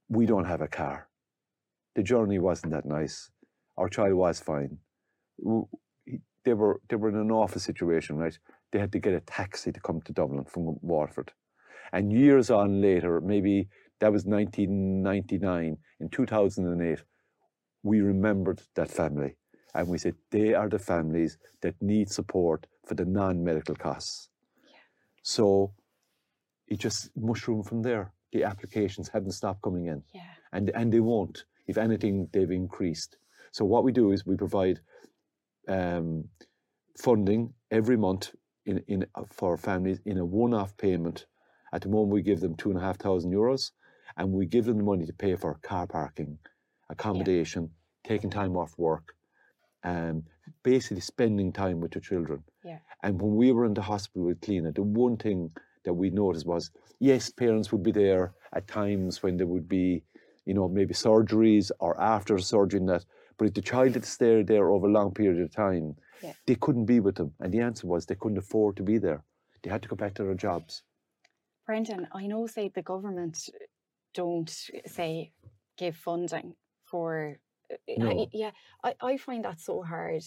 we don't have a car. The journey wasn't that nice. Our child was fine. They were they were in an awful situation, right? They had to get a taxi to come to Dublin from Waterford. And years on later, maybe that was 1999. In 2008, we remembered that family and we said they are the families that need support for the non-medical costs. Yeah. So it just mushroomed from there. The applications haven't stopped coming in. Yeah. And and they won't. If anything, they've increased. So what we do is we provide um, funding every month in, in for families in a one-off payment. At the moment, we give them two and a half thousand euros, and we give them the money to pay for car parking, accommodation, yeah. taking time off work, um, basically spending time with your children. Yeah. And when we were in the hospital with Cliona, the one thing that we noticed was, yes, parents would be there at times when there would be, you know, maybe surgeries or after surgery and that. But if the child had stayed there over a long period of time, yeah. they couldn't be with them. And the answer was they couldn't afford to be there. They had to go back to their jobs. Brendan, I know, say, the government don't, say, give funding for. Uh, no. I, yeah, I, I find that so hard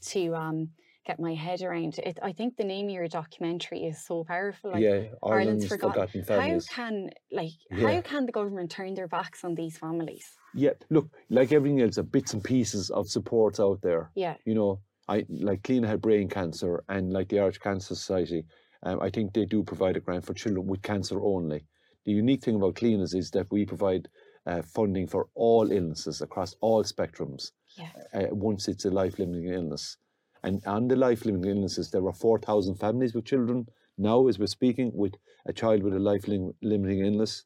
to um, get my head around. It, I think the name of your documentary is so powerful. Like, yeah, Ireland's, Ireland's forgotten, forgotten families. How can like yeah. how can the government turn their backs on these families? Yeah, look, like everything else, are bits and pieces of supports out there. Yeah, you know, I like Cliona had brain cancer, and like the Irish Cancer Society, um, I think they do provide a grant for children with cancer only. The unique thing about Cliona's is that we provide uh, funding for all illnesses across all spectrums. Yeah. Uh, once it's a life-limiting illness, and on the life-limiting illnesses, there are four thousand families with children now, as we're speaking, with a child with a life-limiting illness.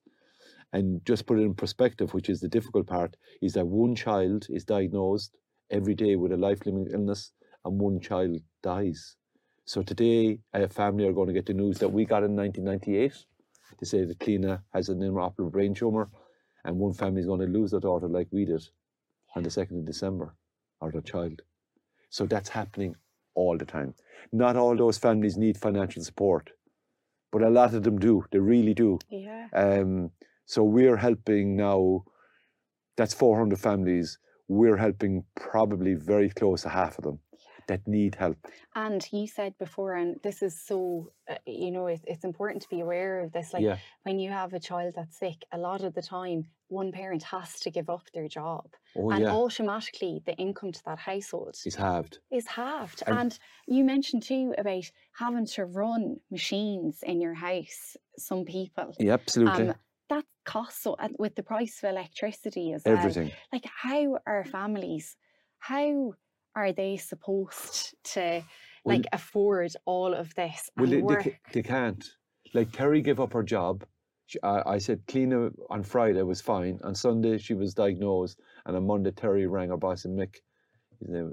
And just put it in perspective, which is the difficult part, is that one child is diagnosed every day with a life-limiting illness, and one child dies. So today, a family are going to get the news that we got in 1998. They say that Cliona has an inoperable brain tumor, and one family is going to lose their daughter like we did on the 2nd of December, or their child. So that's happening all the time. Not all those families need financial support, but a lot of them do. They really do. Yeah. Um, so we're helping now, that's 400 families. We're helping probably very close to half of them that need help. And you said before, and this is so, uh, you know, it, it's important to be aware of this. Like yeah. when you have a child that's sick, a lot of the time, one parent has to give up their job. Oh, and yeah. automatically, the income to that household is halved. Is halved. And, and you mentioned too about having to run machines in your house, some people. Yeah, absolutely. Um, that costs so, with the price of electricity as Everything. well. Like, how are families, how are they supposed to like afford all of this well, they, they, they, can't. Like Terry gave up her job. She, I, I, said Cliona on Friday was fine. On Sunday she was diagnosed, and on Monday Terry rang her boss and Mick, his name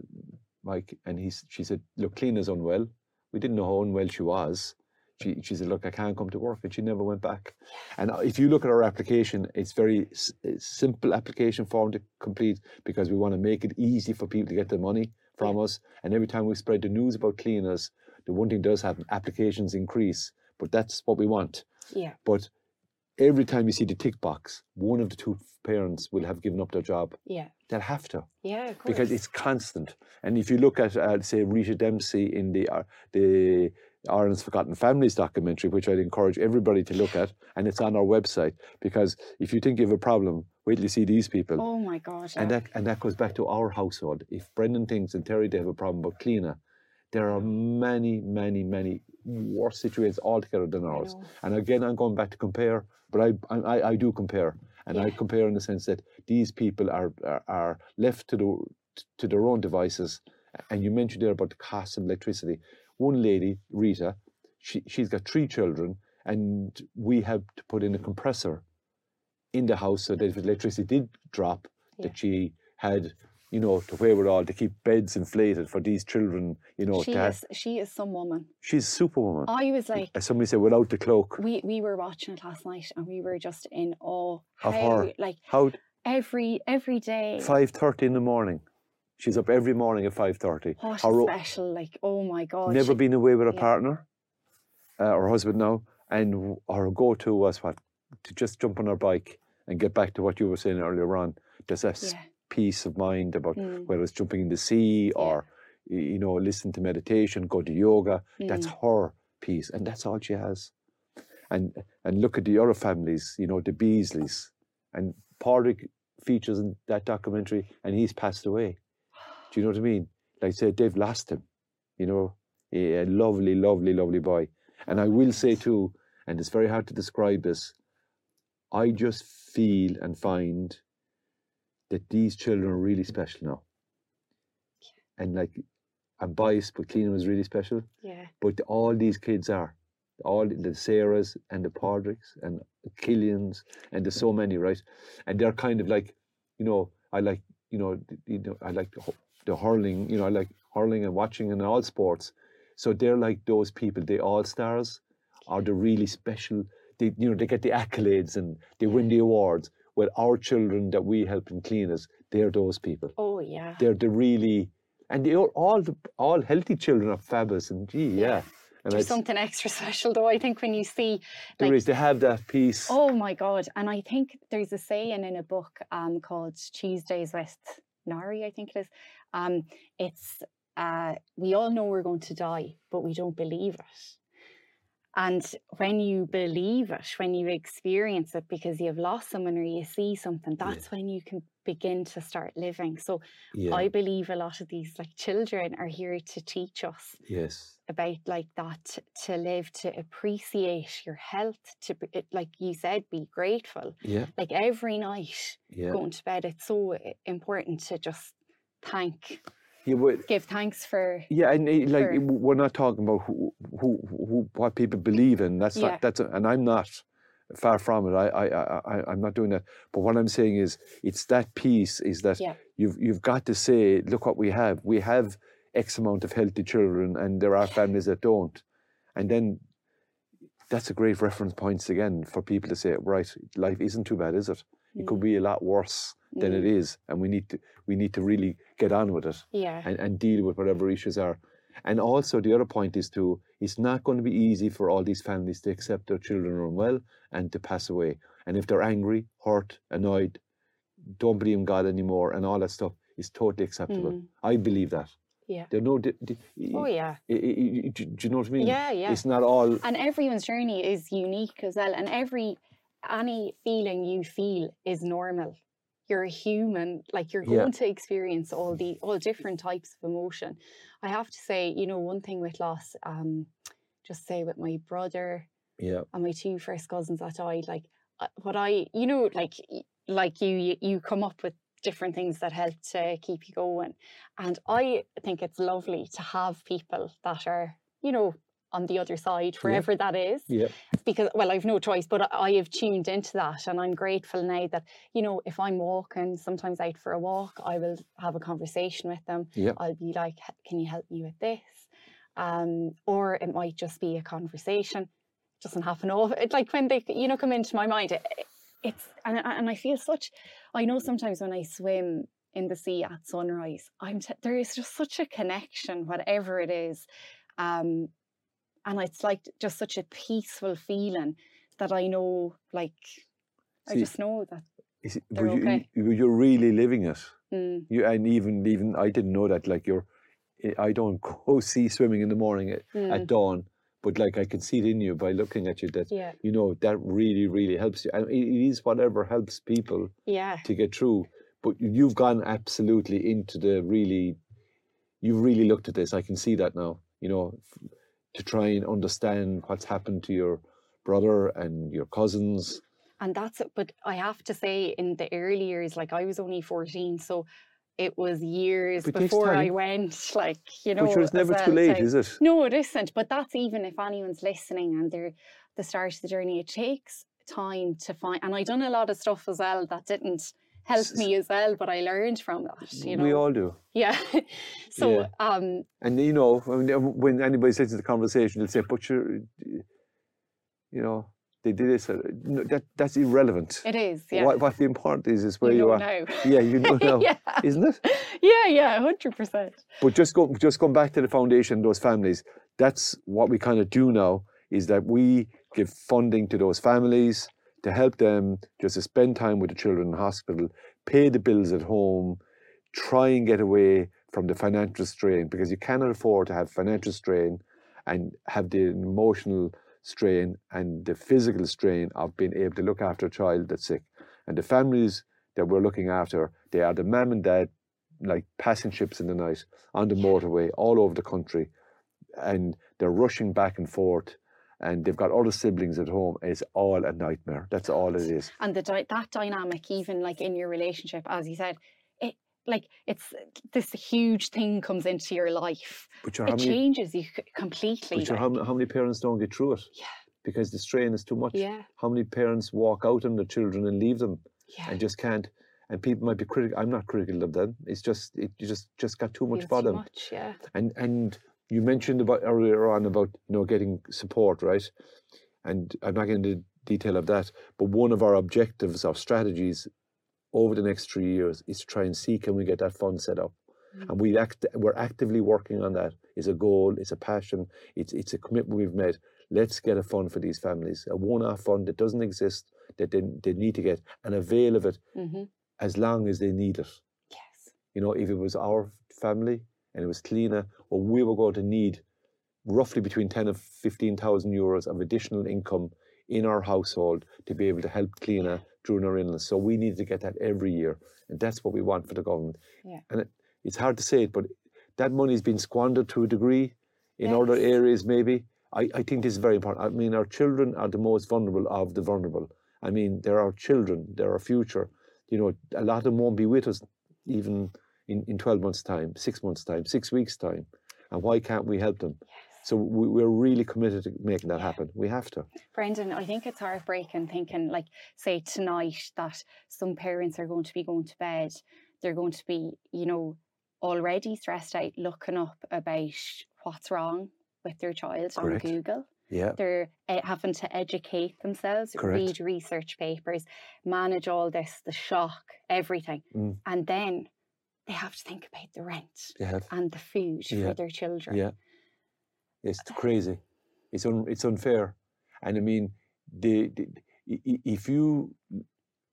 Mike, and he she said, "Look, Cliona's unwell. We didn't know how unwell she was." She, she said, look, I can't come to work. And she never went back. And uh, if you look at our application, it's very s- simple application form to complete because we want to make it easy for people to get the money from us. And every time we spread the news about Cliona's, the one thing does happen, applications increase. But that's what we want. Yeah. But every time you see the tick box, one of the two parents will have given up their job. Yeah. They'll have to. Yeah, Because it's constant. And if you look at, uh, say, Rita Dempsey in the uh, the Ireland's Forgotten Families documentary, which I'd encourage everybody to look at, and it's on our website. Because if you think you have a problem, wait till you see these people. Oh my God! And that and that goes back to our household. If Brendan thinks and Terry they have a problem about Cliona, there are many, many, many worse situations altogether than ours. And again, I'm going back to compare, but I I, I do compare, and yeah. I compare in the sense that these people are, are are left to the to their own devices. And you mentioned there about the cost of electricity one lady, Rita, she, she's got three children, and we had to put in a compressor in the house so that if electricity did drop, yeah. that she had, you know, to wherewithal to keep beds inflated for these children, you know. She, is, she is some woman. She's a superwoman. I was like. As somebody said, without the cloak. We, we were watching it last night and we were just in awe. Of how, her. Like, how, every every day. 5.30 in the morning. She's up every morning at five thirty. What her, special! Like, oh my god! Never she, been away with a yeah. partner, uh, her husband now, and her go-to was what to just jump on her bike and get back to what you were saying earlier on. Just a yeah. peace of mind about mm. whether it's jumping in the sea or yeah. you know listen to meditation, go to yoga. Mm. That's her peace, and that's all she has. And and look at the other families, you know, the Beasleys, and Padraig features in that documentary, and he's passed away. Do you know what I mean? Like I said, they've lost him. You know, a, a lovely, lovely, lovely boy. And I will say too, and it's very hard to describe this, I just feel and find that these children are really special now. And like, I'm biased, but Cliona was really special. Yeah. But all these kids are. All the Sarahs and the Padraigs and the Killians and there's so many, right? And they're kind of like, you know, I like, you know, you know, I like the hurling, you know, like hurling and watching in all sports. So they're like those people, the all stars, are the really special. They, you know, they get the accolades and they win the awards. Well, our children that we help in Cliona's, they're those people. Oh yeah. They're the really, and they are all the all healthy children are fabulous. And gee, yeah. And There's something extra special though. I think when you see like, there is, they have that piece. Oh my god! And I think there's a saying in a book um, called Cheese Days with Nari, I think it is. Um, it's uh, we all know we're going to die, but we don't believe it. And when you believe it, when you experience it because you've lost someone or you see something, that's yeah. when you can begin to start living. So yeah. I believe a lot of these like children are here to teach us yes about like that to live, to appreciate your health, to like you said, be grateful. Yeah. Like every night yeah. going to bed, it's so important to just thank you would give thanks for yeah and eh, like for, we're not talking about who, who, who what people believe in. That's yeah. not that's a, and i'm not far from it. I, I i i'm not doing that. But what i'm saying is it's that piece is that yeah. you've you've got to say look what we have. We have x amount of healthy children and there are families that don't. And then that's a great reference points again for people to say right life isn't too bad is it? It could mm. be a lot worse than mm. it is, and we need to we need to really get on with it. Yeah. And, and deal with whatever issues are. And also the other point is to it's not going to be easy for all these families to accept their children are unwell and to pass away. And if they're angry, hurt, annoyed, don't believe in God anymore, and all that stuff is totally acceptable. Mm. I believe that. Yeah. There no. oh yeah. Do you know what I mean? Yeah, yeah. It's not all. And everyone's journey is unique as well, and every any feeling you feel is normal. You're a human, like you're going yeah. to experience all the all different types of emotion. I have to say, you know, one thing with loss, um, just say with my brother, yeah, and my two first cousins that died, like uh, what I, you know, like like you, you come up with different things that help to keep you going, and I think it's lovely to have people that are, you know, on the other side, wherever yeah. that is. Yeah. Because, well, I've no choice, but I have tuned into that. And I'm grateful now that, you know, if I'm walking, sometimes out for a walk, I will have a conversation with them. Yeah. I'll be like, can you help me with this? Um, or it might just be a conversation. It doesn't happen all. It's like when they, you know, come into my mind, it, it's, and, and I feel such, I know sometimes when I swim in the sea at sunrise, I'm, t- there is just such a connection, whatever it is. Um, and it's like just such a peaceful feeling that I know, like, See, I just know that it, they're you, okay. You, are really living it. Mm. You and even even I didn't know that. Like you're, eh, I don't go see swimming in the morning at, mm. at dawn, but like I can see it in you by looking at you that yeah. you know that really really helps you. And it is whatever helps people yeah. to get through. But you've gone absolutely into the really, you've really looked at this. I can see that now. You know, to try and understand what's happened to your brother and your cousins. And that's it. But I have to say, in the early years, like I was only 14, so it was years but before I went. Like, you know. But it's never well, too late, is it? No, it isn't. But that's even if anyone's listening and they're the start of the journey, it takes time to find. And I done a lot of stuff as well that didn't helped me as well, but I learned from that. You know, we all do. Yeah. so, yeah. um, and you know, when, anybody says to the conversation, they'll say, "But you're, you know." They did this. Uh, that that's irrelevant. It is. Yeah. What, what the important is is where you, you are. Now. Yeah, you know now, yeah. isn't it? Yeah, yeah, hundred percent. But just go, just going back to the foundation, those families. That's what we kind of do now. Is that we give funding to those families to help them just to spend time with the children in hospital, pay the bills at home, try and get away from the financial strain because you cannot afford to have financial strain and have the emotional strain and the physical strain of being able to look after a child that's sick. And the families that we're looking after, they are the mum and dad, like passing ships in the night on the motorway all over the country. And they're rushing back and forth and they've got other siblings at home. It's all a nightmare. That's all it is. And the that dynamic, even like in your relationship, as you said, it like it's this huge thing comes into your life. But it many, changes you completely. But like. how, how many parents don't get through it? Yeah. Because the strain is too much. Yeah. How many parents walk out on their children and leave them yeah. and just can't? and people might be critical. I'm not critical of them. It's just it you just just got too much for them. Much, yeah. And and you mentioned about earlier on about you know getting support, right? And I'm not going into detail of that, but one of our objectives, our strategies over the next three years is to try and see can we get that fund set up. Mm-hmm. And we act we're actively working on that. It's a goal, it's a passion, it's it's a commitment we've made. Let's get a fund for these families, a one-off fund that doesn't exist, that they, they need to get, and avail of it mm-hmm. as long as they need it. Yes. You know, if it was our family and it was Cliona, or we were going to need roughly between 10 and 15,000 euros of additional income in our household to be able to help Cliona during our illness. So we need to get that every year. And that's what we want for the government. Yeah. And it, it's hard to say it, but that money's been squandered to a degree in yes. other areas, maybe. I, I think this is very important. I mean, our children are the most vulnerable of the vulnerable. I mean, they're our children, they're our future. You know, a lot of them won't be with us even in, in 12 months' time, six months' time, six weeks' time. And why can't we help them? Yes. So we, are really committed to making that happen. We have to. Brendan, I think it's heartbreaking thinking, like, say tonight, that some parents are going to be going to bed. They're going to be, you know, already stressed out looking up about what's wrong with their child Correct. on Google. Yeah. They're uh, having to educate themselves, Correct. read research papers, manage all this, the shock, everything. Mm. And then they have to think about the rent and the food yeah. for their children. Yeah. It's uh, crazy. It's un, it's unfair. And I mean, the, the if you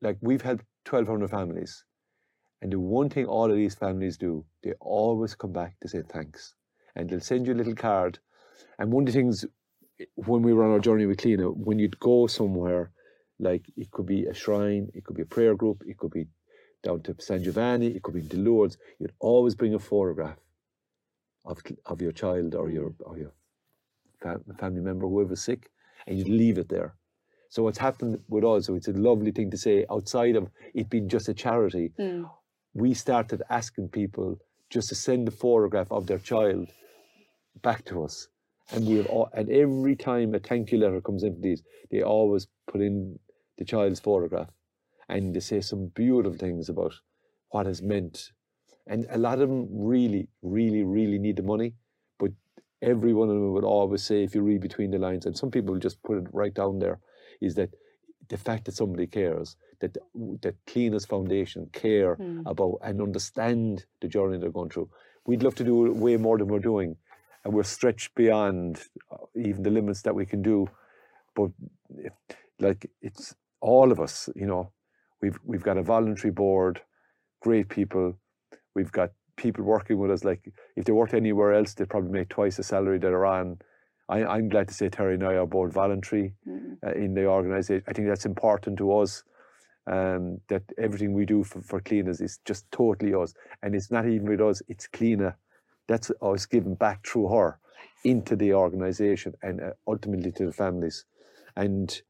like, we've helped twelve hundred families, and the one thing all of these families do, they always come back to say thanks, and they'll send you a little card. And one of the things eh, when we were on our journey with Cliona, when you'd go somewhere, like it could be a shrine, it could be a prayer group, it could be down to San Giovanni, it could be the Lourdes, you'd always bring a photograph of of your child or your or your family member, whoever's sick, and you'd leave it there. So what's happened with us, so it's a lovely thing to say, outside of it being just a charity, mm. we started asking people just to send a photograph of their child back to us. And we have all, and every time a thank you letter comes in for these, they always put in the child's photograph and they say some beautiful things about what has meant. And a lot of them really, really, really need the money But every one of them would always say, if you read between the lines, and some people just put it right down there, is that the fact that somebody cares, that that Cliona's Foundation care mm. about and understand the journey they're going through. We'd love to do way more than we're doing, and we're stretched beyond uh, even the limits that we can do. But like it's all of us, you know, we've we've got a voluntary board, great people. We've got people working with us, like if they worked anywhere else, they'd probably make twice the salary that are on. I, am glad to say Terry and I are both voluntary mm. uh, in the organisation. I think that's important to us. Um, that everything we do for, for Cliona's is just totally us, and it's not even with us. It's Cliona. That's us giving back through her into the organisation and uh, ultimately to the families. And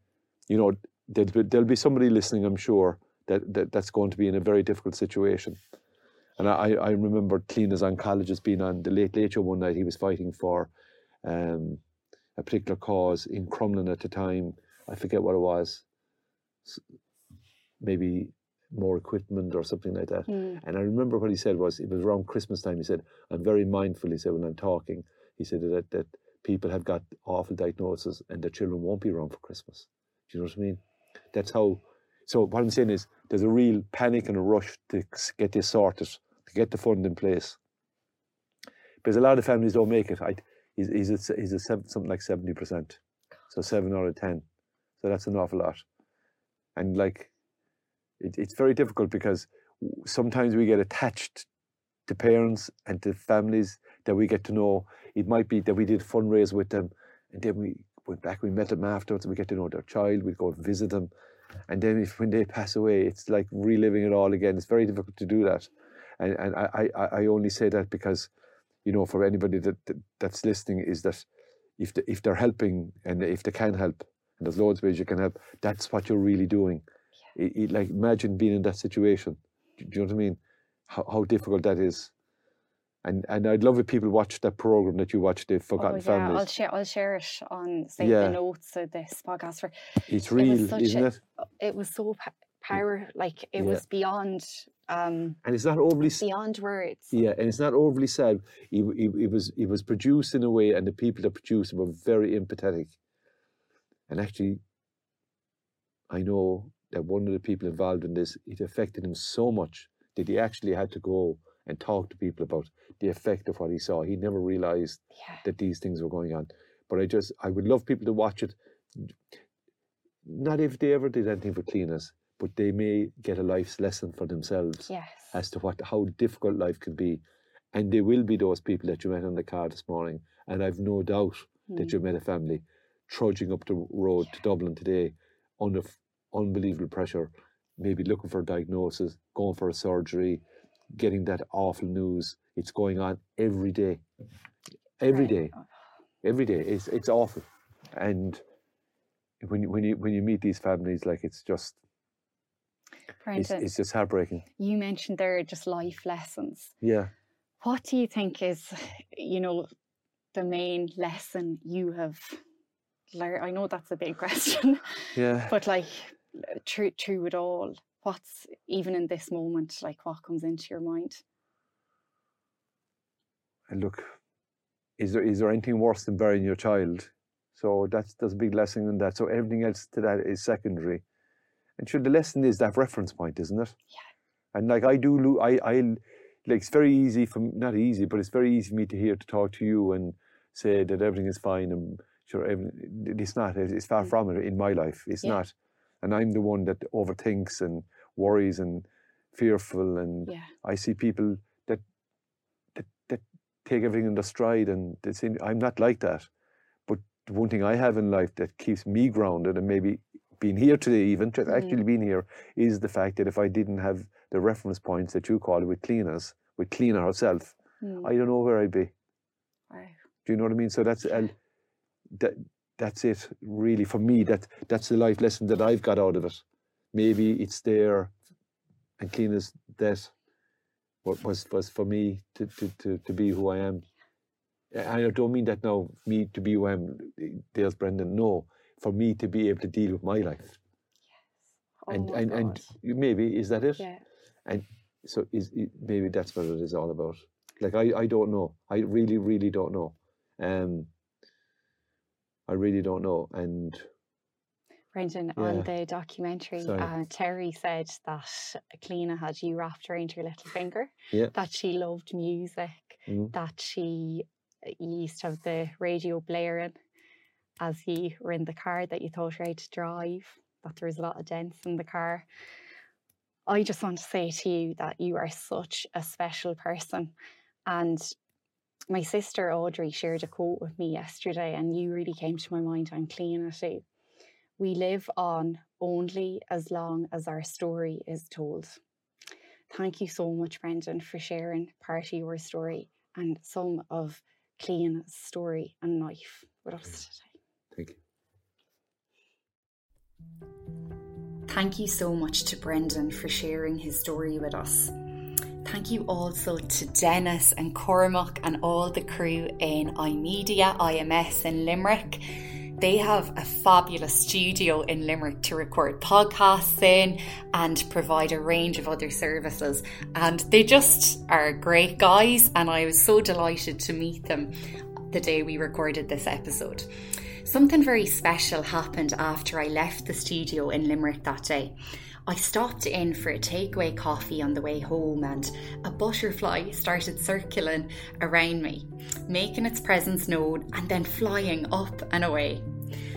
you know, there'll be, there'll be somebody listening, I'm sure, that, that that's going to be in a very difficult situation. And I, I remember Cliona's oncologist being on the Late Late Show one night. He was fighting for um, a particular cause in Crumlin at the time. I forget what it was. Maybe more equipment or something like that. Mm. And I remember what he said was it was around Christmas time. He said, "I'm very mindful." He said when I'm talking, he said that that people have got awful diagnoses and their children won't be around for Christmas. Do you know what I mean? That's how. So what I'm saying is, there's a real panic and a rush to get this sorted to get the fund in place. Because a lot of families don't make it. I, he's, he's, a, he's a seven, something like 70%. So seven out of 10. So that's an awful lot. And like, it, it's very difficult because sometimes we get attached to parents and to families that we get to know. It might be that we did fundraise with them and then we went back, we met them afterwards, we get to know their child, we go and visit them. And then if when they pass away, it's like reliving it all again. It's very difficult to do that. And, and I, I, I only say that because, you know, for anybody that, that that's listening, is that if the, if they're helping and if they can help, and there's loads of ways you can help, that's what you're really doing. Yeah. It, it, like imagine being in that situation. Do, do you know what I mean? How, how difficult that is. And and I'd love if people watch that program that you watched, the Forgotten oh, yeah, Families. I'll share I'll share it on say yeah. the notes of this podcast. For it's real, it isn't a, it? It was so power. Like it yeah. was beyond. Um, and it's not overly beyond words. Yeah, and it's not overly sad. He, he, he was he was produced in a way, and the people that produced it were very empathetic. And actually, I know that one of the people involved in this, it affected him so much that he actually had to go and talk to people about the effect of what he saw. He never realized yeah. that these things were going on. But I just, I would love people to watch it. Not if they ever did anything for Cliona's, but they may get a life's lesson for themselves yes. as to what how difficult life can be. And there will be those people that you met on the car this morning. And I've no doubt mm. that you met a family trudging up the road yeah. to Dublin today under unbelievable pressure, maybe looking for a diagnosis, going for a surgery, getting that awful news. It's going on every day. Every day. Every day. It's it's awful. And when you when you when you meet these families, like it's just it's, it's just heartbreaking. You mentioned there are just life lessons. Yeah. What do you think is, you know, the main lesson you have learned? I know that's a big question. Yeah. But like through through it all, what's even in this moment, like what comes into your mind? And look, is there is there anything worse than burying your child? So that's there's a big lesson in that. So everything else to that is secondary. And sure, the lesson is that reference point, isn't it? Yeah. And like I do, I I like it's very easy for not easy, but it's very easy for me to hear to talk to you and say that everything is fine and sure it's not. It's far mm. from it in my life. It's yeah. not. And I'm the one that overthinks and worries and fearful and yeah. I see people that that that take everything in the stride and they say I'm not like that. But the one thing I have in life that keeps me grounded and maybe being here today even just mm. actually being here is the fact that if I didn't have the reference points that you call it with Cliona's, with Cliona herself, mm. I don't know where I'd be. Do you know what I mean? So that's and that that's it really for me. That that's the life lesson that I've got out of it maybe it's there and Cliona's that what was was for me to, to, to, to be who I am. I don't mean that now, me to be who I am, Dale's Brendan. No, for me to be able to deal with my life. Yes. Oh and and, and maybe is that it? Yeah. And so is maybe that's what it is all about. Like I, I don't know. I really, really don't know. Um I really don't know. And Brendan, yeah. on the documentary, uh, Terry said that Cliona had you wrapped around her little finger, yeah. that she loved music, mm. that she used to have the radio blaring as you were in the car, that you taught her how to drive, that there was a lot of dents in the car. I just want to say to you that you are such a special person. And my sister Audrey shared a quote with me yesterday, and you really came to my mind on Cliona too we live on only as long as our story is told. Thank you so much, Brendan, for sharing part of your story and some of Cliona's story and life with us today. Thank you. Thank you so much to Brendan for sharing his story with us. Thank you also to Denis and Cormac and all the crew in iMedia, IMS in Limerick they have a fabulous studio in Limerick to record podcasts in and provide a range of other services. And they just are great guys, and I was so delighted to meet them the day we recorded this episode. Something very special happened after I left the studio in Limerick that day. I stopped in for a takeaway coffee on the way home, and a butterfly started circling around me, making its presence known and then flying up and away.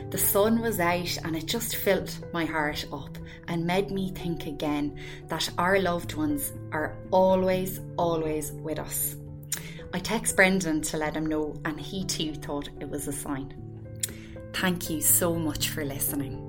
The sun was out and it just filled my heart up and made me think again that our loved ones are always, always with us. I text Brendan to let him know, and he too thought it was a sign. Thank you so much for listening.